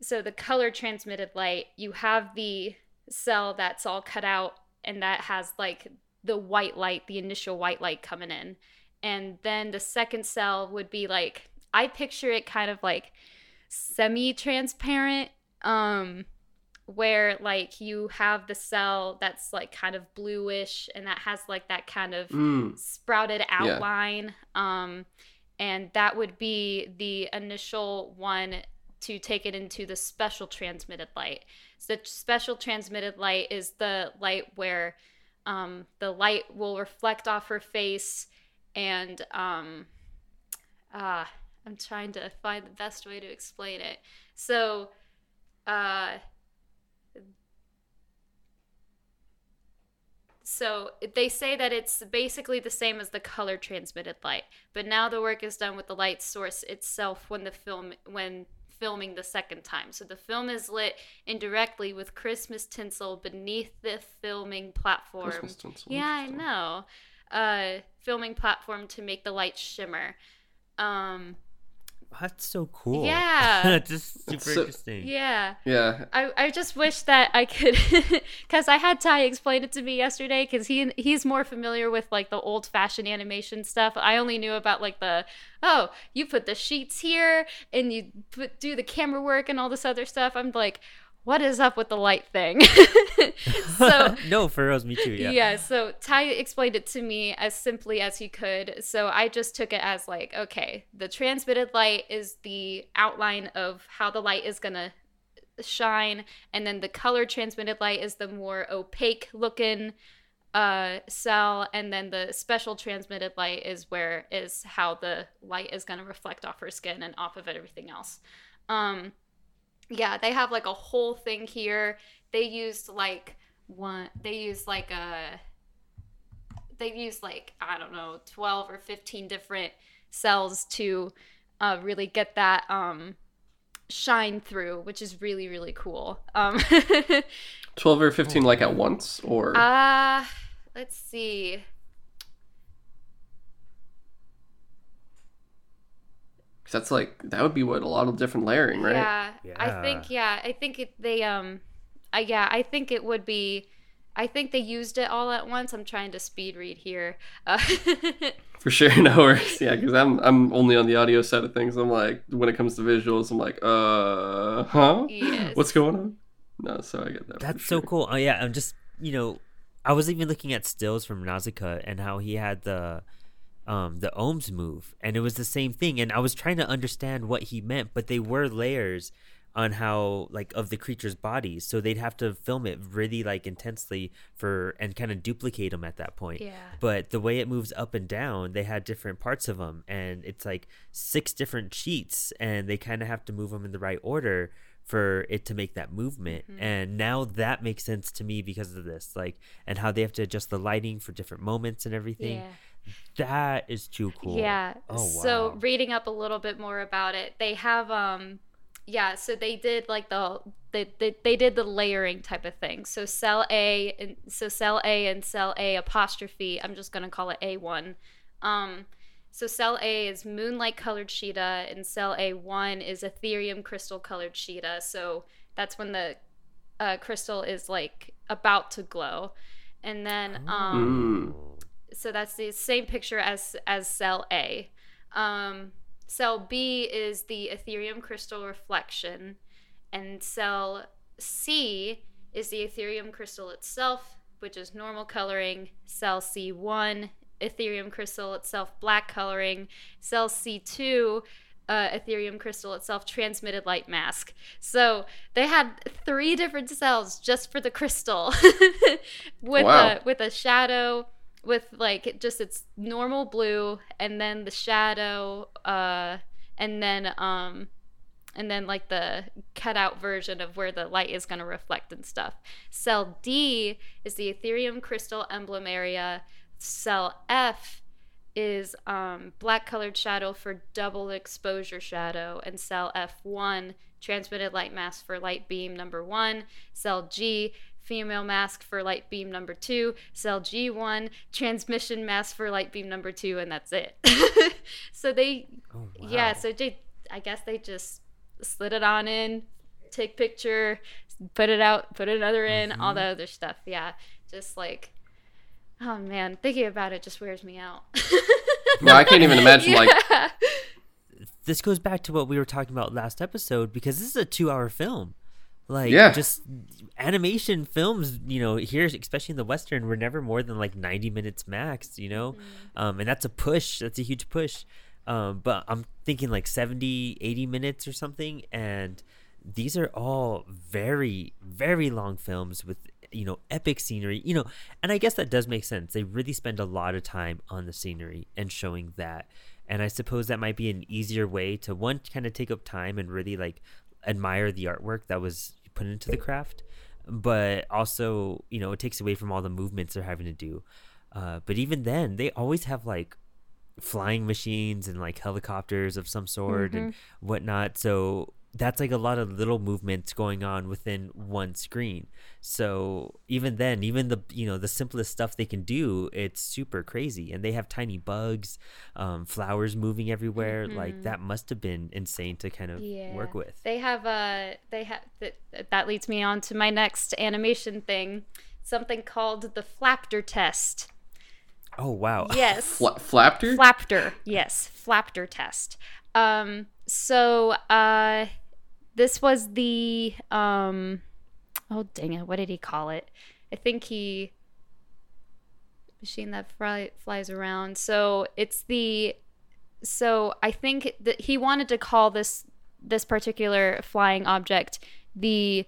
so the color transmitted light, you have the cell that's all cut out and that has like the white light, the initial white light coming in. And then the second cell would be like I picture it kind of like semi-transparent um where like you have the cell that's like kind of bluish and that has like that kind of Mm. sprouted outline um and that would be the initial one to take it into the special transmitted light. So the special transmitted light is the light where um, the light will reflect off her face and um, uh, i'm trying to find the best way to explain it. So uh, so they say that it's basically the same as the color transmitted light but now the work is done with the light source itself when the film when filming the second time. So the film is lit indirectly with christmas tinsel beneath the filming platform. Christmas tinsel, yeah i know. Uh filming platform to make the light shimmer. Um That's so cool. Yeah. *laughs* just super so- interesting. yeah Yeah. I, I just wish that I could, *laughs* because I had Ty explain it to me yesterday, because he he's more familiar with like the old fashioned animation stuff. I only knew about like the oh you put the sheets here and you put do the camera work and all this other stuff. I'm like, what is up with the light thing? *laughs* so *laughs* no, for reals, me too. yeah. Yeah. so Ty explained it to me as simply as he could. So I just took it as like, okay, the transmitted light is the outline of how the light is gonna shine, and then the color transmitted light is the more opaque looking uh cell and then the special transmitted light is where is how the light is going to reflect off her skin and off of everything else um yeah they have like a whole thing here. They used like one they used like a they used like i don't know 12 or 15 different cells to uh, really get that um shine through which is really really cool. Um *laughs* 12 or 15 like at once or uh let's see Cause that's like that would be what a lot of different layering, right? Yeah, I think yeah, I think it, they um, I yeah, I think it would be. I think they used it all at once. I'm trying to speed read here. Uh, *laughs* For sure, *laughs* no worries. Yeah, because I'm I'm only on the audio side of things. I'm like when it comes to visuals, I'm like, uh, huh? Yes. What's going on? No, so I get that. for That's so sure. cool. Oh yeah, I'm just you know, I was even looking at stills from Nausicaa and how he had the um the ohms move and it was the same thing and I was trying to understand what he meant, but they were layers on how like of the creature's bodies so they'd have to film it really like intensely for and kind of duplicate them at that point yeah. but the way it moves up and down they had different parts of them and it's like six different sheets and they kind of have to move them in the right order for it to make that movement Mhm. and now that makes sense to me because of this like and how they have to adjust the lighting for different moments and everything Yeah. That is too cool Yeah. oh wow So reading up a little bit more about it, they have um yeah, so they did like the they, they, they did the layering type of thing. So cell A and so cell A and cell A apostrophe, I'm just gonna call it A1. Um so cell A is moonlight colored Sheeta and cell A1 is Aetherium crystal colored Sheeta. So that's when the uh, crystal is like about to glow. And then um Oh. So that's the same picture as as cell A. Um, cell B is the Aetherium crystal reflection, and cell C is the Aetherium crystal itself, which is normal coloring. Cell C1, Aetherium crystal itself, black coloring. Cell C2. Uh, Aetherium crystal itself transmitted light mask. So they had three different cells just for the crystal, *laughs* with Wow. a with a shadow, with like just its normal blue and then the shadow uh and then um and then like the cutout version of where the light is going to reflect and stuff. Cell d is the aetherium crystal emblem area. Cell f is um, black colored shadow for double exposure shadow. And cell f1 transmitted light mask for light beam number one. Cell g female mask for light beam number two, cell G1, transmission mask for light beam number two, and that's it. *laughs* so they, Oh, yeah, so they, I guess they just slid it on in, take picture, put it out, put another in, all Mhm. that other stuff. Yeah, just like, oh man, thinking about it just wears me out. *laughs* No, I can't even imagine, like- this goes back to what we were talking about last episode because this is a two-hour film. Like, Yeah. just animation films, you know, here, especially in the Western, were never more than like 90 minutes max, you know? Um, and that's a push. That's a huge push. Um, but I'm thinking like 70, 80 minutes or something. And these are all very, very long films with, you know, epic scenery, you know, and I guess that does make sense. They really spend a lot of time on the scenery and showing that. And I suppose that might be an easier way to one kind of take up time and really like admire the artwork that was put into the craft but also you know it takes away from all the movements they're having to do. Uh, but even then they always have like flying machines and like helicopters of some sort and whatnot. So that's like a lot of little movements going on within one screen so even then even the you know the simplest stuff they can do it's super crazy and they have tiny bugs um, flowers moving everywhere like that must have been insane to kind of work with They have uh they have that that leads me on to my next animation thing, something called the flaptter test. oh wow *laughs* Yes. Fla- Flaptter? Flaptter. Yes, flaptter test. Um so uh this was the um oh dang it, what did he call it? I think he machine that fly, flies around. So it's the so I think that he wanted to call this this particular flying object the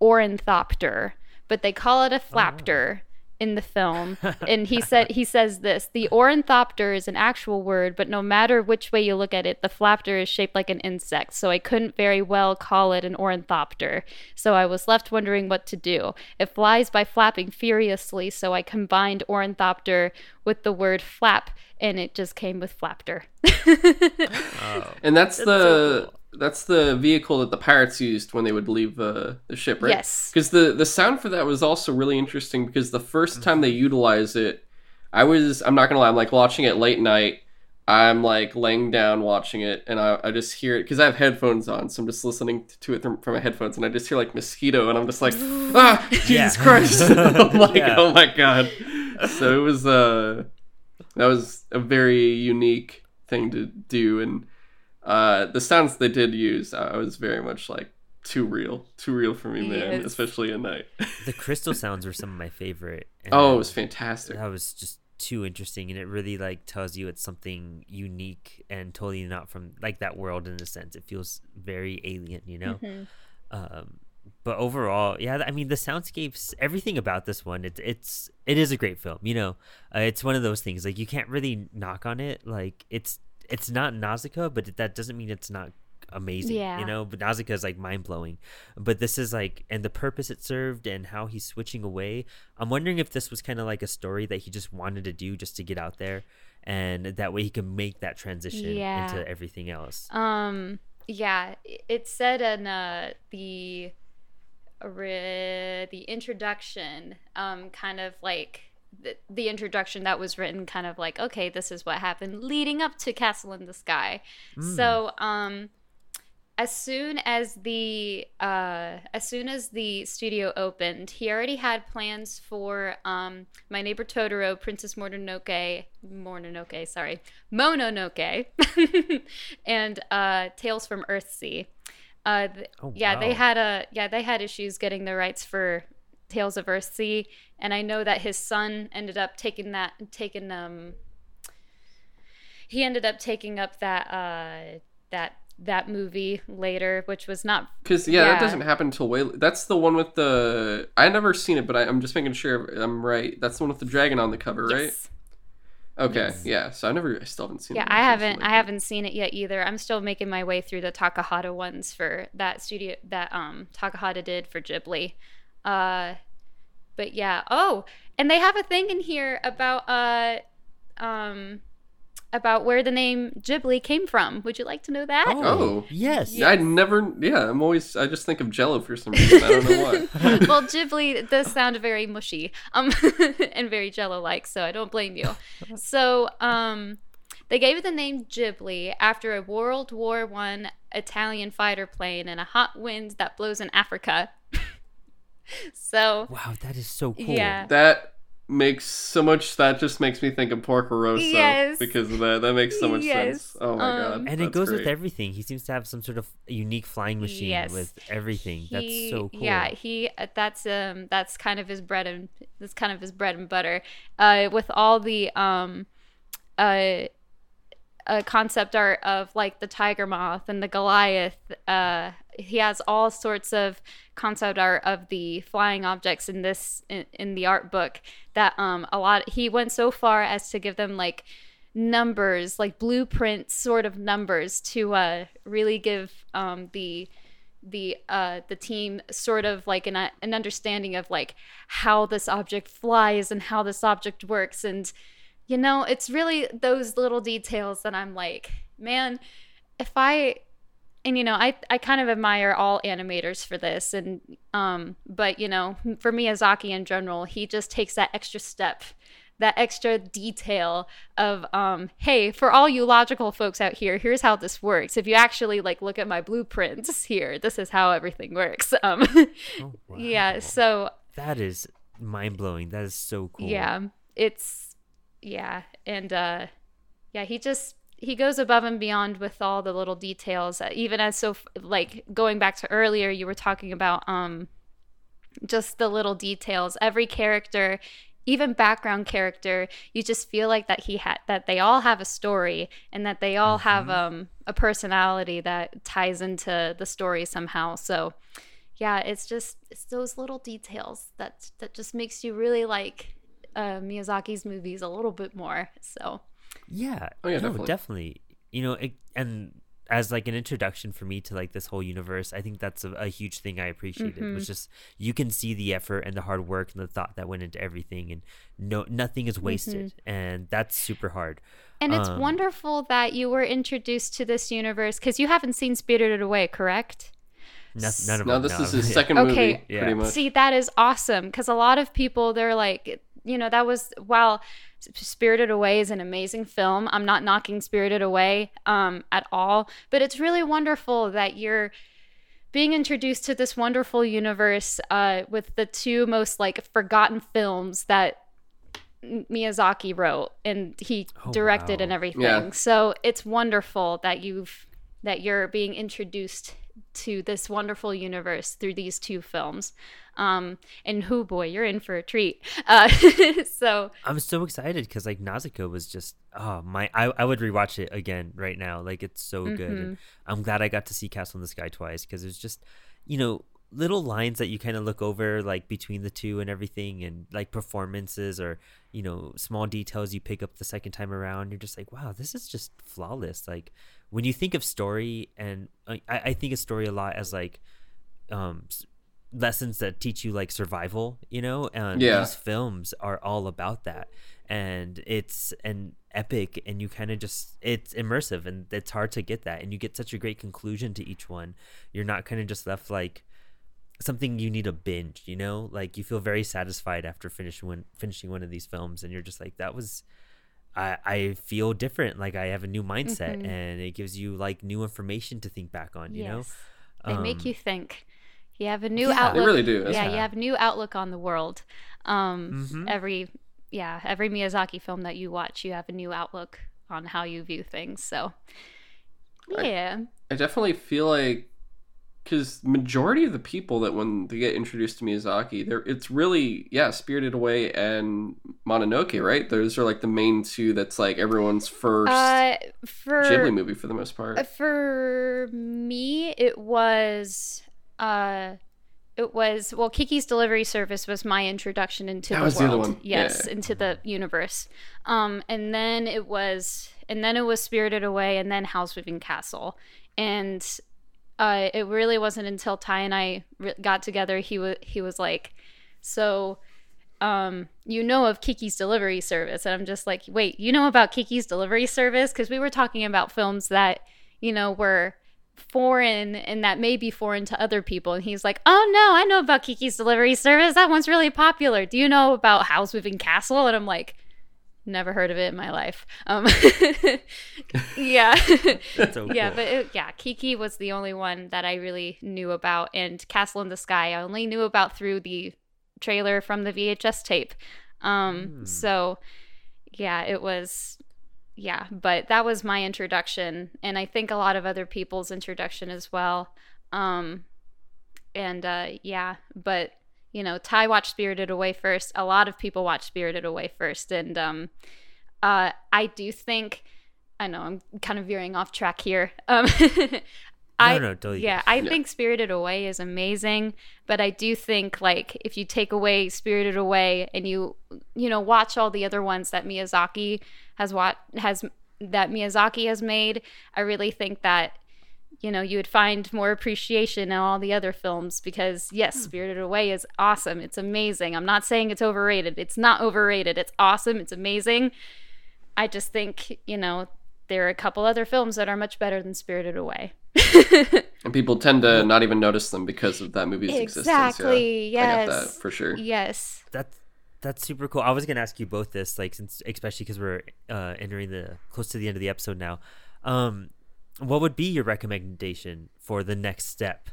ornithopter, but they call it a flaptter in the film. *laughs* and he said he says this: the ornithopter is an actual word, but no matter which way you look at it, the flaptter is shaped like an insect. So I couldn't very well call it an ornithopter. So I was left wondering what to do. It flies by flapping furiously, so I combined ornithopter with the word flap, and it just came with flaptter. *laughs* And that's, That's the so that's the vehicle that the pirates used when they would leave uh, the ship, right? Yes. Because the the sound for that was also really interesting because the 1st time they utilize it, I was I'm not gonna lie, I'm like watching it late night. I'm like laying down watching it, and I, I just hear it because I have headphones on, so I'm just listening to it from, from my headphones, and I just hear like mosquito, and I'm just like, *gasps* ah, Jesus Yeah. *laughs* Christ! *laughs* I'm *laughs* like, Yeah. oh my god. So it was uh, that was a very unique thing to do, and uh, the sounds they did use, I was very much like too real, too real for me, man, Yes. especially at night. the *laughs* crystal sounds were some of my favorite. and oh, it was fantastic. That was just too interesting, and it really like tells you it's something unique and totally not from like that world in a sense. It feels very alien, you know. Um, but overall, yeah, I mean the soundscapes, everything about this one, it's it's it is a great film. You know, uh, it's one of those things like you can't really knock on it. Like it's it's not Nausicaa, but that doesn't mean it's not amazing. Yeah. You know, but Nausicaa is like mind blowing. But this is like, and the purpose it served and how he's switching away. I'm wondering if this was kind of like a story that he just wanted to do just to get out there, and that way he can make that transition Yeah. into everything else. Um, yeah, it said in uh, the the introduction, um, kind of like the, the introduction that was written, kind of like, okay, this is what happened leading up to Castle in the Sky. So, um, as soon as the uh, as soon as the studio opened, he already had plans for um, My Neighbor Totoro, Princess Mononoke, Mononoke, sorry, Mononoke, *laughs* and uh, Tales from Earthsea. Uh, th- Oh, yeah, they had a yeah they had issues getting the rights for Tales of Earthsea, and I know that his son ended up taking that taking um he ended up taking up that uh that that movie later, which was not Because yeah, that doesn't happen until way. That's the one with the. I never seen it, but I, I'm just making sure I'm right. That's the one with the dragon on the cover, right? yes. Okay, Yes. yeah. So I never, I still haven't seen. Yeah, it. I haven't I haven't seen it yet either. I'm still making my way through the Takahata ones for that studio that um Takahata did for Ghibli. Uh but yeah. Oh, and they have a thing in here about uh um about where the name Ghibli came from. Would you like to know that? Oh. yes. I never. Yeah, I'm always. I just think of Jello for some reason. I don't know why. *laughs* *laughs* well, Ghibli does sound very mushy, um, *laughs* and very Jello-like, so I don't blame you. So, um, they gave it the name Ghibli after a World War One Italian fighter plane and a hot wind that blows in Africa. *laughs* so, Wow, that is so cool. Yeah. That makes so much that just makes me think of Porco Rosso Yes. because of that. That makes so much Yes. sense. Oh my Um, god. and it that's goes with everything. He seems to have some sort of unique flying machine Yes. with everything. That's so cool. Yeah, he uh, that's um that's kind of his bread and that's kind of his bread and butter. Uh, with all the um, uh, uh, concept art of like the tiger moth and the Goliath. Uh, he has all sorts of concept art of the flying objects in this in, in the art book. That um a lot. He went so far as to give them like numbers, like blueprint sort of numbers, to uh really give um the the uh the team sort of like an an understanding of like how this object flies and how this object works and you know it's really those little details that I'm like man if I and you know I I kind of admire all animators for this and um but you know for Miyazaki in general he just takes that extra step that extra detail of um hey for all you logical folks out here here's how this works if you actually like look at my blueprints here this is how everything works *laughs* um Oh, wow. yeah so that is mind blowing. That is so cool. yeah it's yeah and uh yeah he just he goes above and beyond with all the little details uh, even as so like going back to earlier you were talking about um just the little details. Every character even background character you just feel like that he had that they all have a story and that they all have um a personality that ties into the story somehow. So yeah it's just it's those little details that that just makes you really like uh, Miyazaki's movies a little bit more so Yeah. Oh, yeah, no, definitely. definitely. You know, it, and as like an introduction for me to like this whole universe, I think that's a, a huge thing I appreciated. Mm-hmm. Was just you can see the effort and the hard work and the thought that went into everything, and no nothing is wasted, and that's super hard. and it's Um, wonderful that you were introduced to this universe because you haven't seen Spirited Away correct No, none of No, them- this no, is his *laughs* yeah. second Okay. movie, Yeah. pretty much. See, that is awesome because a lot of people they're like, you know, that was while Spirited Away is an amazing film. I'm not knocking Spirited Away um, at all, but it's really wonderful that you're being introduced to this wonderful universe uh, with the two most like forgotten films that Miyazaki wrote and he Oh, directed wow. and everything. Yeah. So it's wonderful that you've that you're being introduced to this wonderful universe through these two films. Um, and who boy, you're in for a treat. Uh, *laughs* so I'm so excited because like Nausicaa was just oh my I, I would rewatch it again right now like it's so good Mm-hmm. and I'm glad I got to see Castle in the Sky twice because it's just you know little lines that you kind of look over like between the two and everything and like performances or you know small details you pick up the second time around you're just like wow this is just flawless like when you think of story and I, I think of story a lot as like um lessons that teach you like survival you know? And Yeah. these films are all about that. And it's an epic and you kind of just it's immersive and it's hard to get that. And you get such a great conclusion to each one. You're not kind of just left like something you need to binge you know? Like you feel very satisfied after finishing one finishing one of these films and you're just like that was I, I feel different. Like i have a new mindset. Mhm. and it gives you like new information to think back on you know? Yes, they make Um, you think. You have a new yeah. They outlook. really do. Yeah, Yeah. you have a new outlook on the world. Um, Mhm. Every yeah, every Miyazaki film that you watch, you have a new outlook on how you view things. So yeah, I definitely feel like because majority of the people that when they get introduced to Miyazaki, they're it's really yeah, Spirited Away and Mononoke, right? Those are like the main two. That's like everyone's first uh, for Ghibli movie for the most part. Uh, For me, it was uh it was well Kiki's Delivery Service was my introduction into That the was the world. other one. Yes, Yeah. into the universe. Um and then it was and then it was Spirited Away and then Howl's Moving Castle. And uh it really wasn't until Ty and I re- got together he was he was like so um, you know of Kiki's Delivery Service. And I'm just like, wait, you know about Kiki's Delivery Service? Because we were talking about films that, you know, were foreign and that may be foreign to other people. And he's like, oh no, I know about Kiki's Delivery Service. That one's really popular. Do you know about Howl's Moving Castle? And I'm like, never heard of it in my life. Um, *laughs* yeah. *laughs* so Yeah, cool. but it, yeah, Kiki was the only one that I really knew about, and Castle in the Sky I only knew about through the trailer from the VHS tape. Um, Hmm. so yeah, it was yeah, but that was my introduction and I think a lot of other people's introduction as well. Um and uh yeah, but you know, Ty watched Spirited Away first. A lot of people watched Spirited Away first and um uh I do think I know I'm kind of veering off track here. Um *laughs* I no, totally. yeah, I Yeah. think Spirited Away is amazing, but I do think like if you take away Spirited Away and you you know watch all the other ones that Miyazaki has what has that Miyazaki has made, I really think that you know you would find more appreciation in all the other films because yes, hmm. Spirited Away is awesome. It's amazing. I'm not saying it's overrated. It's not overrated. It's awesome. It's amazing. I just think, you know, there are a couple other films that are much better than Spirited Away. *laughs* And people tend to not even notice them because of that movie's existence. Exactly. Yeah. I got Yes. that for sure. Yes. That's that's super cool. I was gonna ask you both this, like, since especially because we're uh, entering the close to the end of the episode now. Um, what would be your recommendation for the next step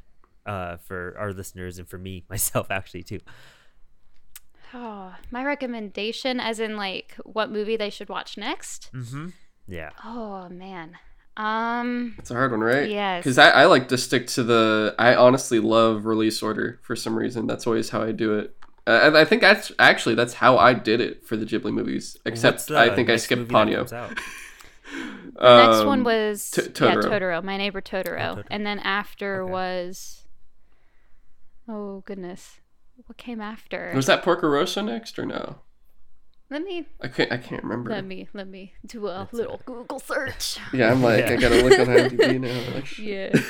uh, for our listeners and for me *laughs* myself actually too? Oh, my recommendation, as in like what movie they should watch next. Mm-hmm. Yeah. Oh man. Um. It's a hard one, right? Yes. Because I, I like to stick to the. I honestly love release order for some reason. That's always how I do it. Uh, and I think that's actually that's how I did it for the Ghibli movies. Except the I think I skipped movie Ponyo. comes out? *laughs* The next Um, one was T- yeah Totoro. Totoro, My Neighbor Totoro, Totoro. and then after Okay. was. Oh goodness, what came after? Was that Porco Rosso next or no? Let me I can't. I can't remember. let me let me do a That's little Google search. *laughs* Yeah, I'm like Yeah. I gotta look on *laughs* IMDb now. Like, yeah. *laughs*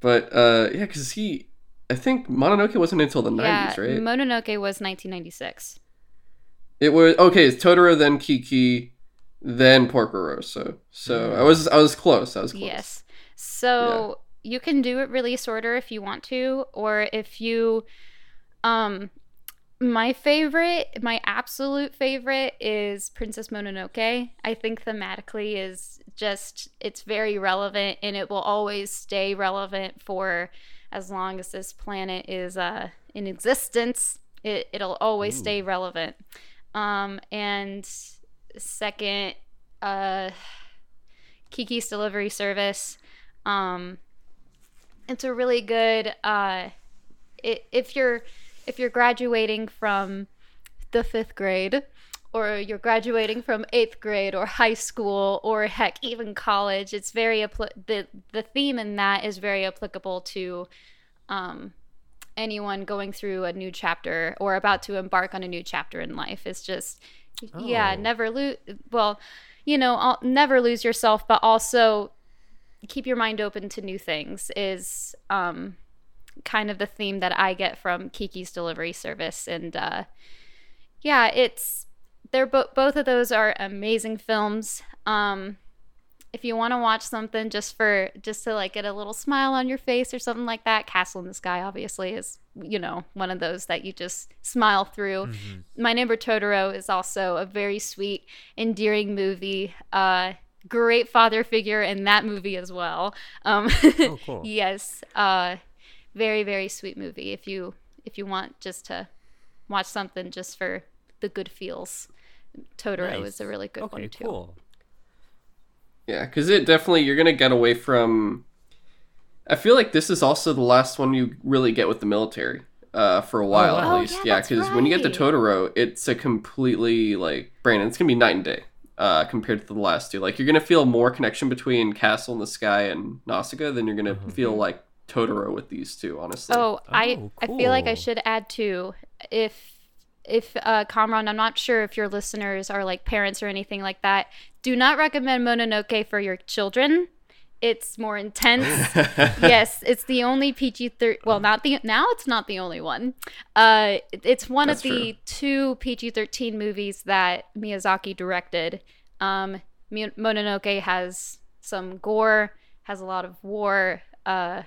But uh, yeah, because he, I think Mononoke wasn't until the yeah. '90s, right? Mononoke was 1996. It was okay. It's Totoro, then Kiki, then Porco Rosso. So I was I was close. I was close. Yes. So you can do it release order if you want to, or if you, um, my favorite, my absolute favorite is Princess Mononoke. I think thematically is just it's very relevant, and it will always stay relevant for as long as this planet is uh in existence. It it'll always Ooh. stay relevant. Um, and second, uh. Kiki's Delivery Service. Um, it's a really good. Uh, it, if you're if you're graduating from the fifth grade, or you're graduating from eighth grade or high school, or heck even college, it's very appli- the the theme in that is very applicable to um, anyone going through a new chapter or about to embark on a new chapter in life. It's just yeah, Oh. never lose. Well, you know, I'll never lose yourself, but also keep your mind open to new things is um, kind of the theme that I get from Kiki's delivery service. And uh, yeah, it's they're bo- both of those are amazing films. Um, if you want to watch something just for just to like get a little smile on your face or something like that, Castle in the Sky obviously is you know one of those that you just smile through. Mm-hmm. My Neighbor Totoro is also a very sweet, endearing movie. Uh, great father figure in that movie as well. Um, Oh, cool. *laughs* yes, uh, very very sweet movie. If you if you want just to watch something just for the good feels, Totoro Nice. is a really good okay, one too. cool. Yeah, because it definitely you're gonna get away from. I feel like this is also the last one you really get with the military. Uh, for a while wow. at Oh, least, yeah, yeah. that's Because when you get to. Totoro, it's a completely like Brandon. It's gonna be night and day. Uh, compared to the last two, like you're gonna feel more connection between Castle in the Sky and Nausicaa than you're gonna feel like Totoro with these two. Honestly. Oh, I Oh, I feel like I should add too. If if uh Kamron, I'm not sure if your listeners are like parents or anything like that. Do not recommend Mononoke for your children. It's more intense. *laughs* yes, it's the only PG thir well, not the now it's not the only one. Uh it's one That's of the two PG-13 movies that Miyazaki directed. Um Mononoke has some gore, has a lot of war uh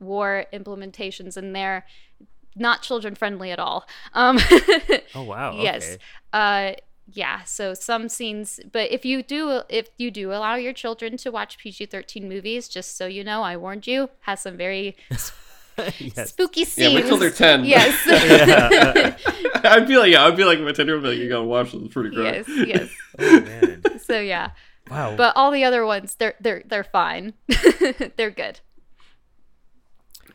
war implementations in there. Not children friendly at all. Um *laughs* Oh wow. yes. Okay. Uh yeah, so some scenes, but if you do if you do allow your children to watch PG-13 movies, just so you know, I warned you, has some very *laughs* yes. spooky scenes. yeah, wait till they're ten. Yes. *laughs* I'd be like, yeah, I'd be like, my ten year old, like, you gotta watch this. It's pretty great. yes, yes. Oh man. So yeah, Wow. but all the other ones, they're they're they're fine. they're good.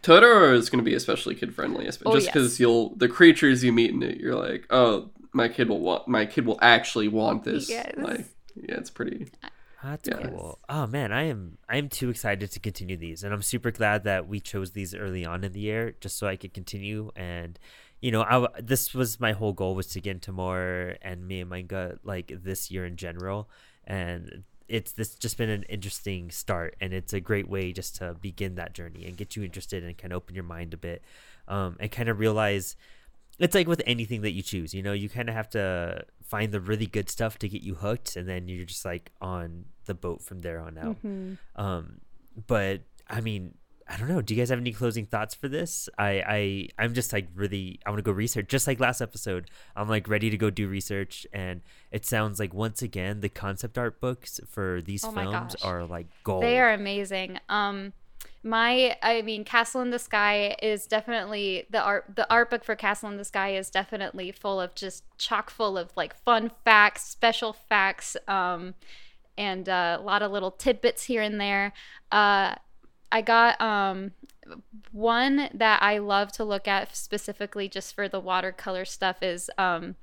Totoro is going to be especially kid friendly, oh, just Oh, because yes. you'll the creatures you meet in it, you're like, oh, my kid will want, my kid will actually want this. Yes. Like, yeah, it's pretty. That's Yes. cool. Oh man, I am I am too excited to continue these, and I'm super glad that we chose these early on in the year, just so I could continue. And you know, I w- this was my whole goal was to get into more anime and manga like this year in general, and it's this just been an interesting start, and it's a great way just to begin that journey and get you interested and kind of open your mind a bit, um, and kind of realize it's like with anything that you choose you know you kind of have to find the really good stuff to get you hooked and then you're just like on the boat from there on out Mm-hmm. um but i mean i don't know do you guys have any closing thoughts for this i i i'm just like really i want to go research just like last episode i'm like ready to go do research and it sounds like once again the concept art books for these Oh films gosh. are like gold They are amazing. Um my I mean Castle in the Sky is definitely the art the art book for Castle in the Sky is definitely full of just chock full of like fun facts, special facts, um and uh, a lot of little tidbits here and there. Uh I got um one that I love to look at specifically just for the watercolor stuff is um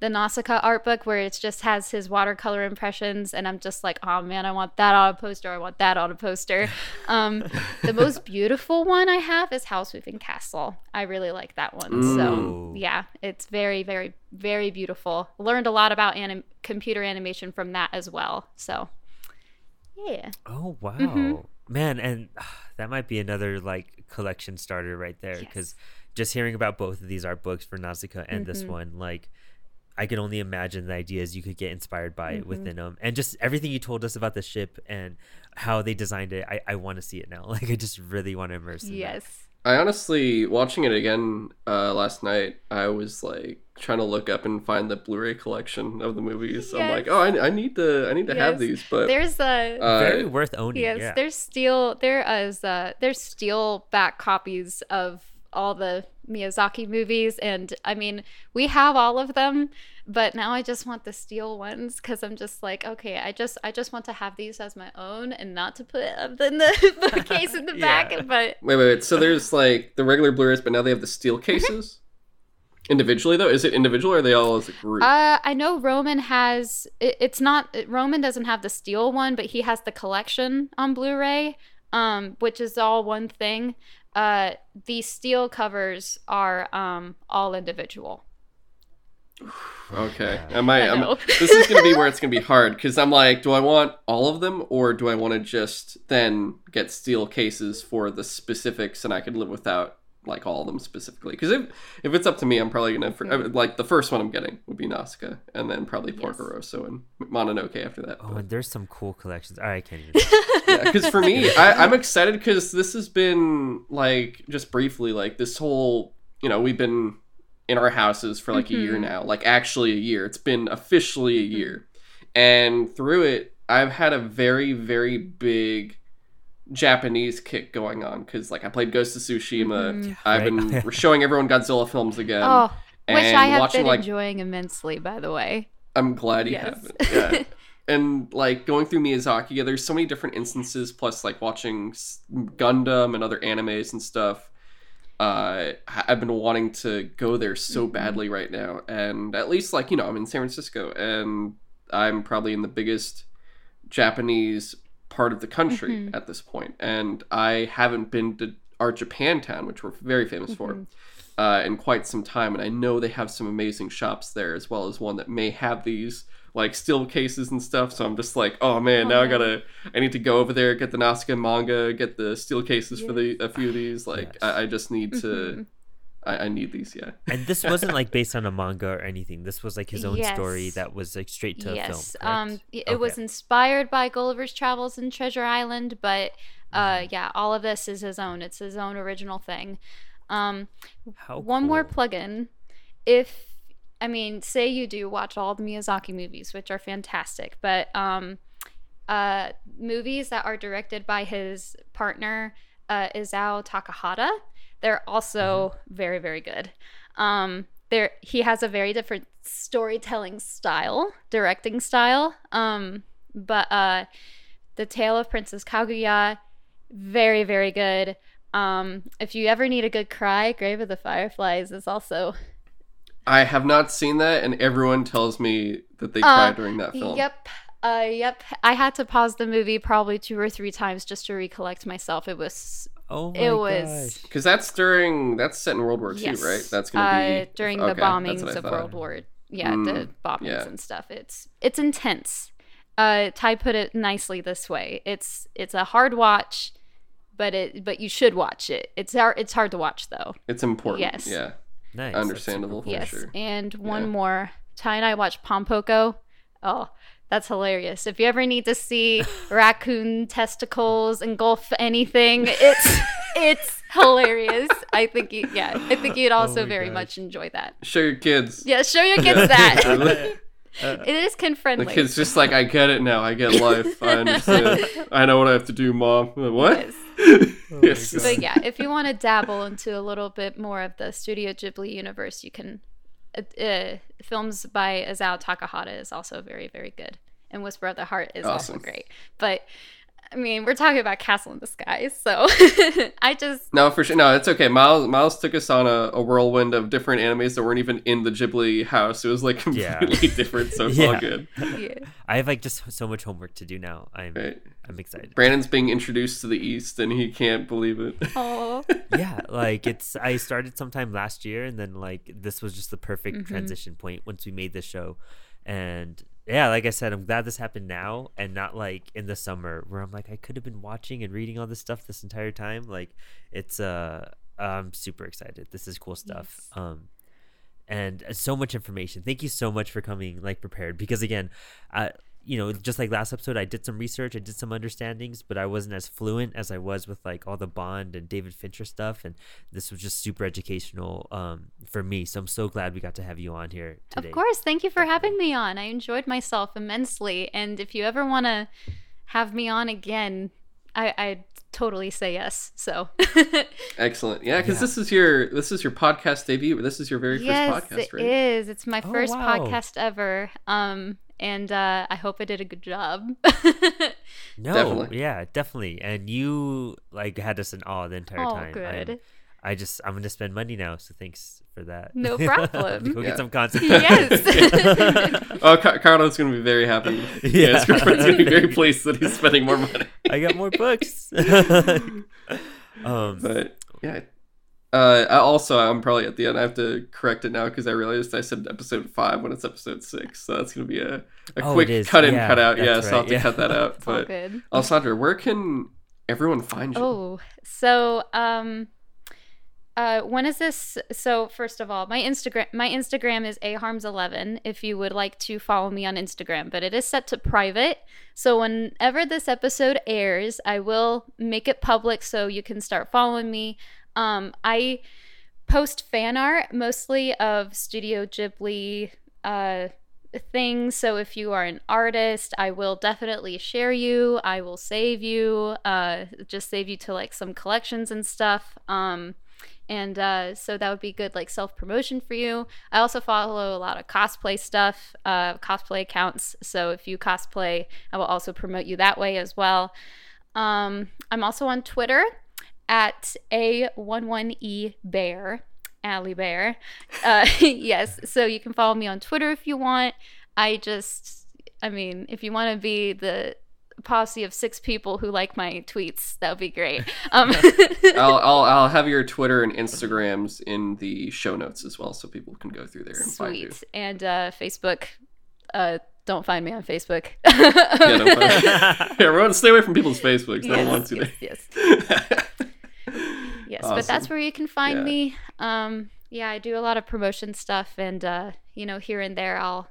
the Nausicaa art book where it just has his watercolor impressions and I'm just like, oh man, I want that on a poster, I want that on a poster. *laughs* Um the most beautiful one I have is Howl's Moving Castle. I really like that one. So yeah, it's very, very, very beautiful. Learned a lot about anim- computer animation from that as well. So yeah. Oh wow, Mm-hmm. Man, and *sighs* that might be another like collection starter right there because just hearing about both of these art books for Nausicaa and this Mm-hmm. one, like I can only imagine the ideas you could get inspired by Mm-hmm. within them, and just everything you told us about the ship and how they designed it. I, I want to see it now. *laughs* Like I just really want to immerse. In that. Yes. I honestly, watching it again uh, last night, I was like trying to look up and find the Blu-ray collection of the movies. I'm like, oh, I, I need to, I need to have these, but There's a uh, Very worth owning. Yes, yeah. there's steel. There is uh, there's steel back copies of all the Miyazaki movies, and I mean we have all of them, but now I just want the steel ones because I'm just like, okay, I just I just want to have these as my own and not to put up in the *laughs* bookcase *laughs* in the back. Yeah. But Wait, wait, wait. So there's like the regular Blu-rays, but now they have the steel cases. Individually though, is it individual or are they all as a group? uh, I know Roman has. It, it's not Roman doesn't have the steel one, but he has the collection on Blu-ray, um, which is all one thing. Uh, the steel covers are um all individual. Okay, I might. I I'm, this is gonna be where it's gonna be *laughs* hard because I'm like, do I want all of them or do I want to just then get steel cases for the specifics and I could live without like all of them specifically? Because if if it's up to me, I'm probably gonna for, Mm-hmm. like the first one I'm getting would be Nausicaa and then probably Yes. Porco Rosso and Mononoke after that. Oh, but- and there's some cool collections. All right, I can't even. *laughs* because for me *laughs* I, i'm excited because this has been like just briefly like this whole you know we've been in our houses for like a year Mhm. now like actually a year it's been officially a Mm-hmm. year and through it i've had a very very big japanese kick going on because like i played ghost of tsushima Mhm. i've Right. been showing everyone godzilla films again oh, which and I have watching, been like- enjoying immensely, by the way. I'm glad you Yes. haven't. Yeah. *laughs* and like going through Miyazaki, yeah, there's so many different instances. Plus, like watching Gundam and other animes and stuff. Uh, I've been wanting to go there so Mhm. badly right now, and at least like you know I'm in San Francisco, and I'm probably in the biggest Japanese part of the country Mhm. at this point, and I haven't been to our Japantown, which we're very famous for Mhm. uh, in quite some time, and I know they have some amazing shops there as well as one that may have these like steel cases and stuff. So I'm just like, oh man, Oh, now I gotta, I need to go over there, get the Nausicaa manga, get the steel cases for the a few of these. Like, Yes. I, I just need to, Mhm. I, I need these, yeah. And this wasn't like *laughs* based on a manga or anything. This was like his own story that was like straight to yes. film. Um, correct? y- it was inspired by Gulliver's Travels in Treasure Island, but uh, Mm-hmm. yeah, all of this is his own. It's his own original thing. Um, How one more plug-in. If I mean, say you do watch all the Miyazaki movies, which are fantastic, but um, uh, movies that are directed by his partner uh, Isao Takahata, they're also Mm-hmm. very, very good. Um, there he has a very different storytelling style, directing style. Um, but uh, the Tale of Princess Kaguya, very very good. Um, if you ever need a good cry, Grave of the Fireflies is also. I have not seen that, and everyone tells me that they Uh, cried during that film. Yep. Uh, yep. I had to pause the movie probably two or three times just to recollect myself. It was Oh my It was- Because that's during that's set in World War II, yes, right? That's gonna be uh, during okay, the bombings of. World War. Yeah, the Mm, bombings yeah. and stuff. It's it's intense. Uh, Ty put it nicely this way. It's it's a hard watch, but it but you should watch it. It's hard it's hard to watch though. It's important. Yes. Yeah. Nice. Understandable. cool. For yes. sure. And one Yeah. more. Ty and I watched Pom Poko. Oh, that's hilarious. If you ever need to see *laughs* raccoon testicles engulf anything, it's *laughs* it's hilarious. I think you yeah, I think you'd also oh my very gosh. much enjoy that. Show your kids. Yeah, show your *laughs* kids that. Uh, it is kid The friendly. kid's just like, I get it now. I get life. I understand. I know what I have to do, mom. Like, what? Yes. Oh Yes. But yeah, if you want to dabble into a little bit more of the Studio Ghibli universe, you can. Uh, uh, films by Isao Takahata is also very, very good, and Whisper of the Heart is also great. But I mean, we're talking about Castle in the Sky, so *laughs* I just No, for sure. No, it's okay. Miles Miles took us on a, a whirlwind of different animes that weren't even in the Ghibli house. It was like *laughs* Yeah. completely different, so it's all Yeah. good. yeah. I have like just so much homework to do now. I'm Right. I'm excited. Brandon's being introduced to the East and he can't believe it. Oh, *laughs* yeah, like it's I started sometime last year and then like this was just the perfect Mhm. transition point once we made this show. And yeah, like I said, I'm glad this happened now and not like in the summer where I'm like I could have been watching and reading all this stuff this entire time. Like it's uh I'm super excited. This is cool stuff. Yes. Um and uh, so much information. Thank you so much for coming like prepared because again, I you know, just like last episode, I did some research, I did some understandings, but I wasn't as fluent as I was with like all the Bond and David Fincher stuff, and this was just super educational um, for me. So I'm so glad we got to have you on here today. of course. Thank you for having me on. I enjoyed myself immensely, and if you ever want to have me on again, I I totally say yes. So *laughs* Excellent. Yeah, because Yeah. this is your this is your podcast debut. This is your very first podcast, it right? is. It's my Oh, first wow. podcast ever. Um, and uh, I hope I did a good job. *laughs* No, Definitely. yeah, definitely. And you like had us in awe the entire oh, time. I'm- good. I just I'm gonna spend money now, so thanks for that. No *laughs* problem. Go Yeah. get some content. *laughs* Yes. oh, Car- Carlo's gonna be very happy. Yeah, Yeah. his girlfriend's gonna be very pleased that he's spending more money. I got more books. um, But yeah. Uh, also, I'm probably at the end. I have to correct it now because I realized I said episode five when it's episode six. So that's gonna be a, a Oh, quick cut in, Yeah, cut out. Yeah, that's so I'll have right, to yeah. cut that out. it's But good. Alessandra, where can everyone find you? Oh, so um, uh, when is this? So first of all, my Instagram, my Instagram is aharms11. If you would like to follow me on Instagram, but it is set to private. So whenever this episode airs, I will make it public so you can start following me. Um, I post fan art mostly of Studio Ghibli uh, things. So if you are an artist, I will definitely share you. I will save you, uh, just save you to like some collections and stuff. Um, and uh, so that would be good like self promotion for you. I also follow a lot of cosplay stuff, uh, cosplay accounts. So if you cosplay, I will also promote you that way as well. Um, I'm also on Twitter at a11e bear Allie Bear. Uh, *laughs* yes, so you can follow me on Twitter if you want. I just, I mean, if you want to be the posse of six people who like my tweets, that would be great. *laughs* Um, I'll, *laughs* I'll I'll have your Twitter and Instagrams in the show notes as well, so people can go through there and find you. sweet. And uh, Facebook, uh, don't find me on Facebook. Yeah, don't find- Everyone, stay away from people's Facebooks. They don't want yes, to. yes, there. yes. Yes, but that's where you can find Yeah. me. Um, yeah, I do a lot of promotion stuff, and uh, you know, here and there, I'll.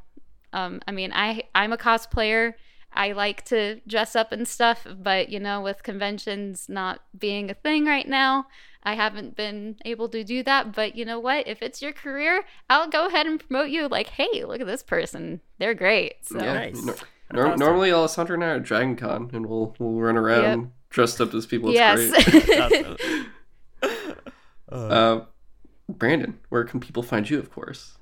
Um, I mean, I I'm a cosplayer. I like to dress up and stuff, but you know, with conventions not being a thing right now, I haven't been able to do that. But you know what? If it's your career, I'll go ahead and promote you. Like, hey, look at this person; they're great. So Yeah. Nice. Nor- That's awesome. Normally, Alessandra and I are at Dragon Con, and we'll we'll run around Yep. dressed up as people. It's yes. *laughs* great. Awesome. Uh, Uh, Brandon, where can people find you? Of course.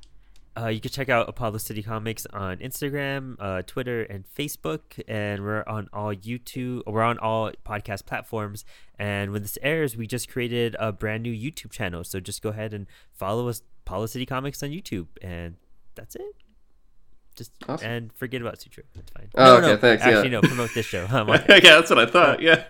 Uh, you can check out Apollo City Comics on Instagram, uh, Twitter, and Facebook, and we're on all YouTube. We're on all podcast platforms. And when this airs, we just created a brand new YouTube channel. So just go ahead and follow us, Apollo City Comics, on YouTube, and that's it. Just Awesome. and forget about Sutro. That's fine. Oh, no, okay, no, thanks, yeah. Actually, no. Promote this show. *laughs* I'm *laughs* yeah, that's what I thought. *laughs* Yeah.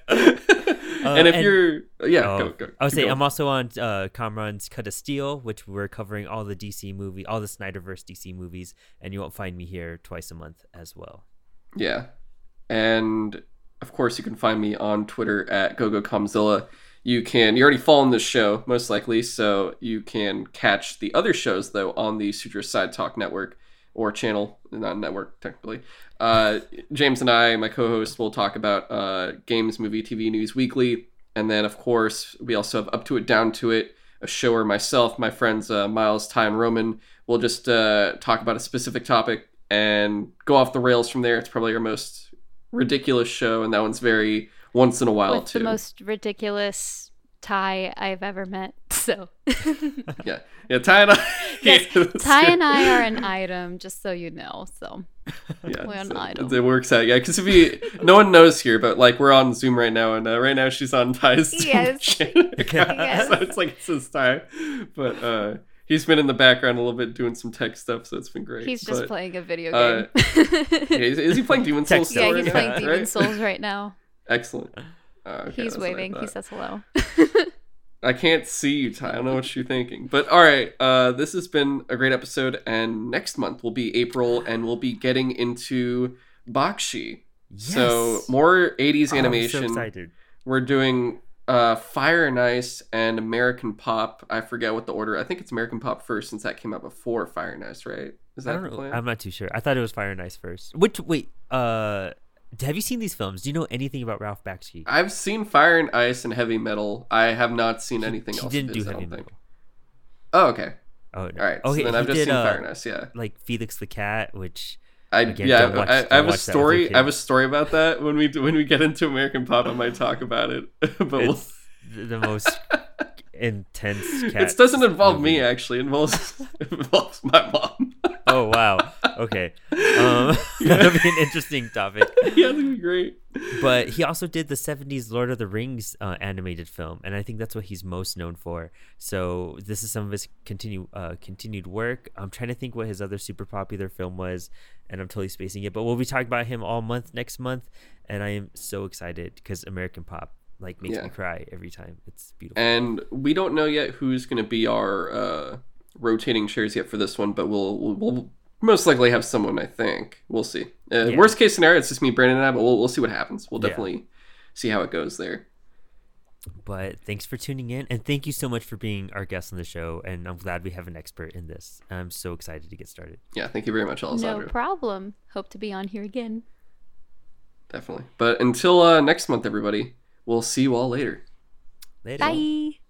And if and- you're, yeah, Oh, go, go. I would say going. I'm also on uh, Kamron's Cut of Steel, which we're covering all the DC movie, all the Snyderverse DC movies, and you won't find me here twice a month as well. Yeah. And of course, you can find me on Twitter at GoGoKamzilla. You can, you're already following this show, most likely, so you can catch the other shows, though, on the Sutro Side Talk Network or channel, not network, technically. Uh, James and I, my co host, will talk about uh, games, movie, TV news weekly. And then, of course, we also have Up to It, Down to It, a show where myself, my friends uh, Miles, Ty, and Roman will just uh, talk about a specific topic and go off the rails from there. It's probably our most ridiculous show, and that one's very once in a while With too. the most ridiculous tie I've ever met. *laughs* So *laughs* Yeah, yeah. Ty and I. *laughs* Yes, it's Ty true. and I are an item, just so you know. So Yeah, we're an so idol. It works out, yeah. Because if you, no one knows here, but like we're on Zoom right now, and uh, right now she's on Ty's Zoom Yes. channel Yes. so it's like it's says Ty, but uh, he's been in the background a little bit doing some tech stuff, so it's been great. he's just But, playing a video uh, game. Yeah, is, is he playing Demon Souls? Text still yeah, right he's now? playing Demon Right? Souls right now. Excellent. Uh, okay, he's that's what I waving. He says hello. *laughs* I can't see you, Ty. I don't know what you're thinking. But all right, uh, this has been a great episode, and next month will be April, *gasps* and we'll be getting into Bakshi. Yes. So more 80s Oh, I'm so animation. excited. We're doing uh, Fire and Ice and American Pop. I forget what the order. I think it's American Pop first, since that came out before Fire and Ice, right? Is I that don't the know. plan? I'm not too sure. I thought it was Fire and Ice first. Which wait, uh, have you seen these films? Do you know anything about Ralph Bakshi? I've seen Fire and Ice and Heavy Metal. I have not seen anything he else. didn't of do his, I heavy don't think. metal. Oh, okay. Oh, no. All right. Okay, so then I've just did, seen uh, Fire and Ice. Yeah. like Felix the Cat, which I Again, yeah, watch- I, I have a watch that with your story. I have a story about that when we when we get into American Pop. I might talk about it, *laughs* but the most *laughs* intense *laughs* cat. it doesn't involve me. Actually, it involves *laughs* it involves my mom. Oh wow. Okay. Um, *laughs* that'll be an interesting topic. yeah, that'd be great. But he also did the '70s Lord of the Rings uh, animated film, and I think that's what he's most known for. So this is some of his continue uh, continued work. I'm trying to think what his other super popular film was, and I'm totally spacing it. But we'll be talking about him all month next month, and I am so excited because American Pop like makes Yeah. me cry every time. It's beautiful. And we don't know yet who's going to be our uh, rotating chairs yet for this one, but we'll, we'll we'll most likely have someone. I think we'll see. Uh, Yeah. Worst case scenario, it's just me, Brandon, and I. But we'll we'll see what happens. We'll Yeah. definitely see how it goes there. But thanks for tuning in, and thank you so much for being our guest on the show. And I'm glad we have an expert in this. I'm so excited to get started. Yeah, thank you very much, no problem. Hope to be on here again. definitely. But until uh, next month, everybody, we'll see you all later. Later. Bye.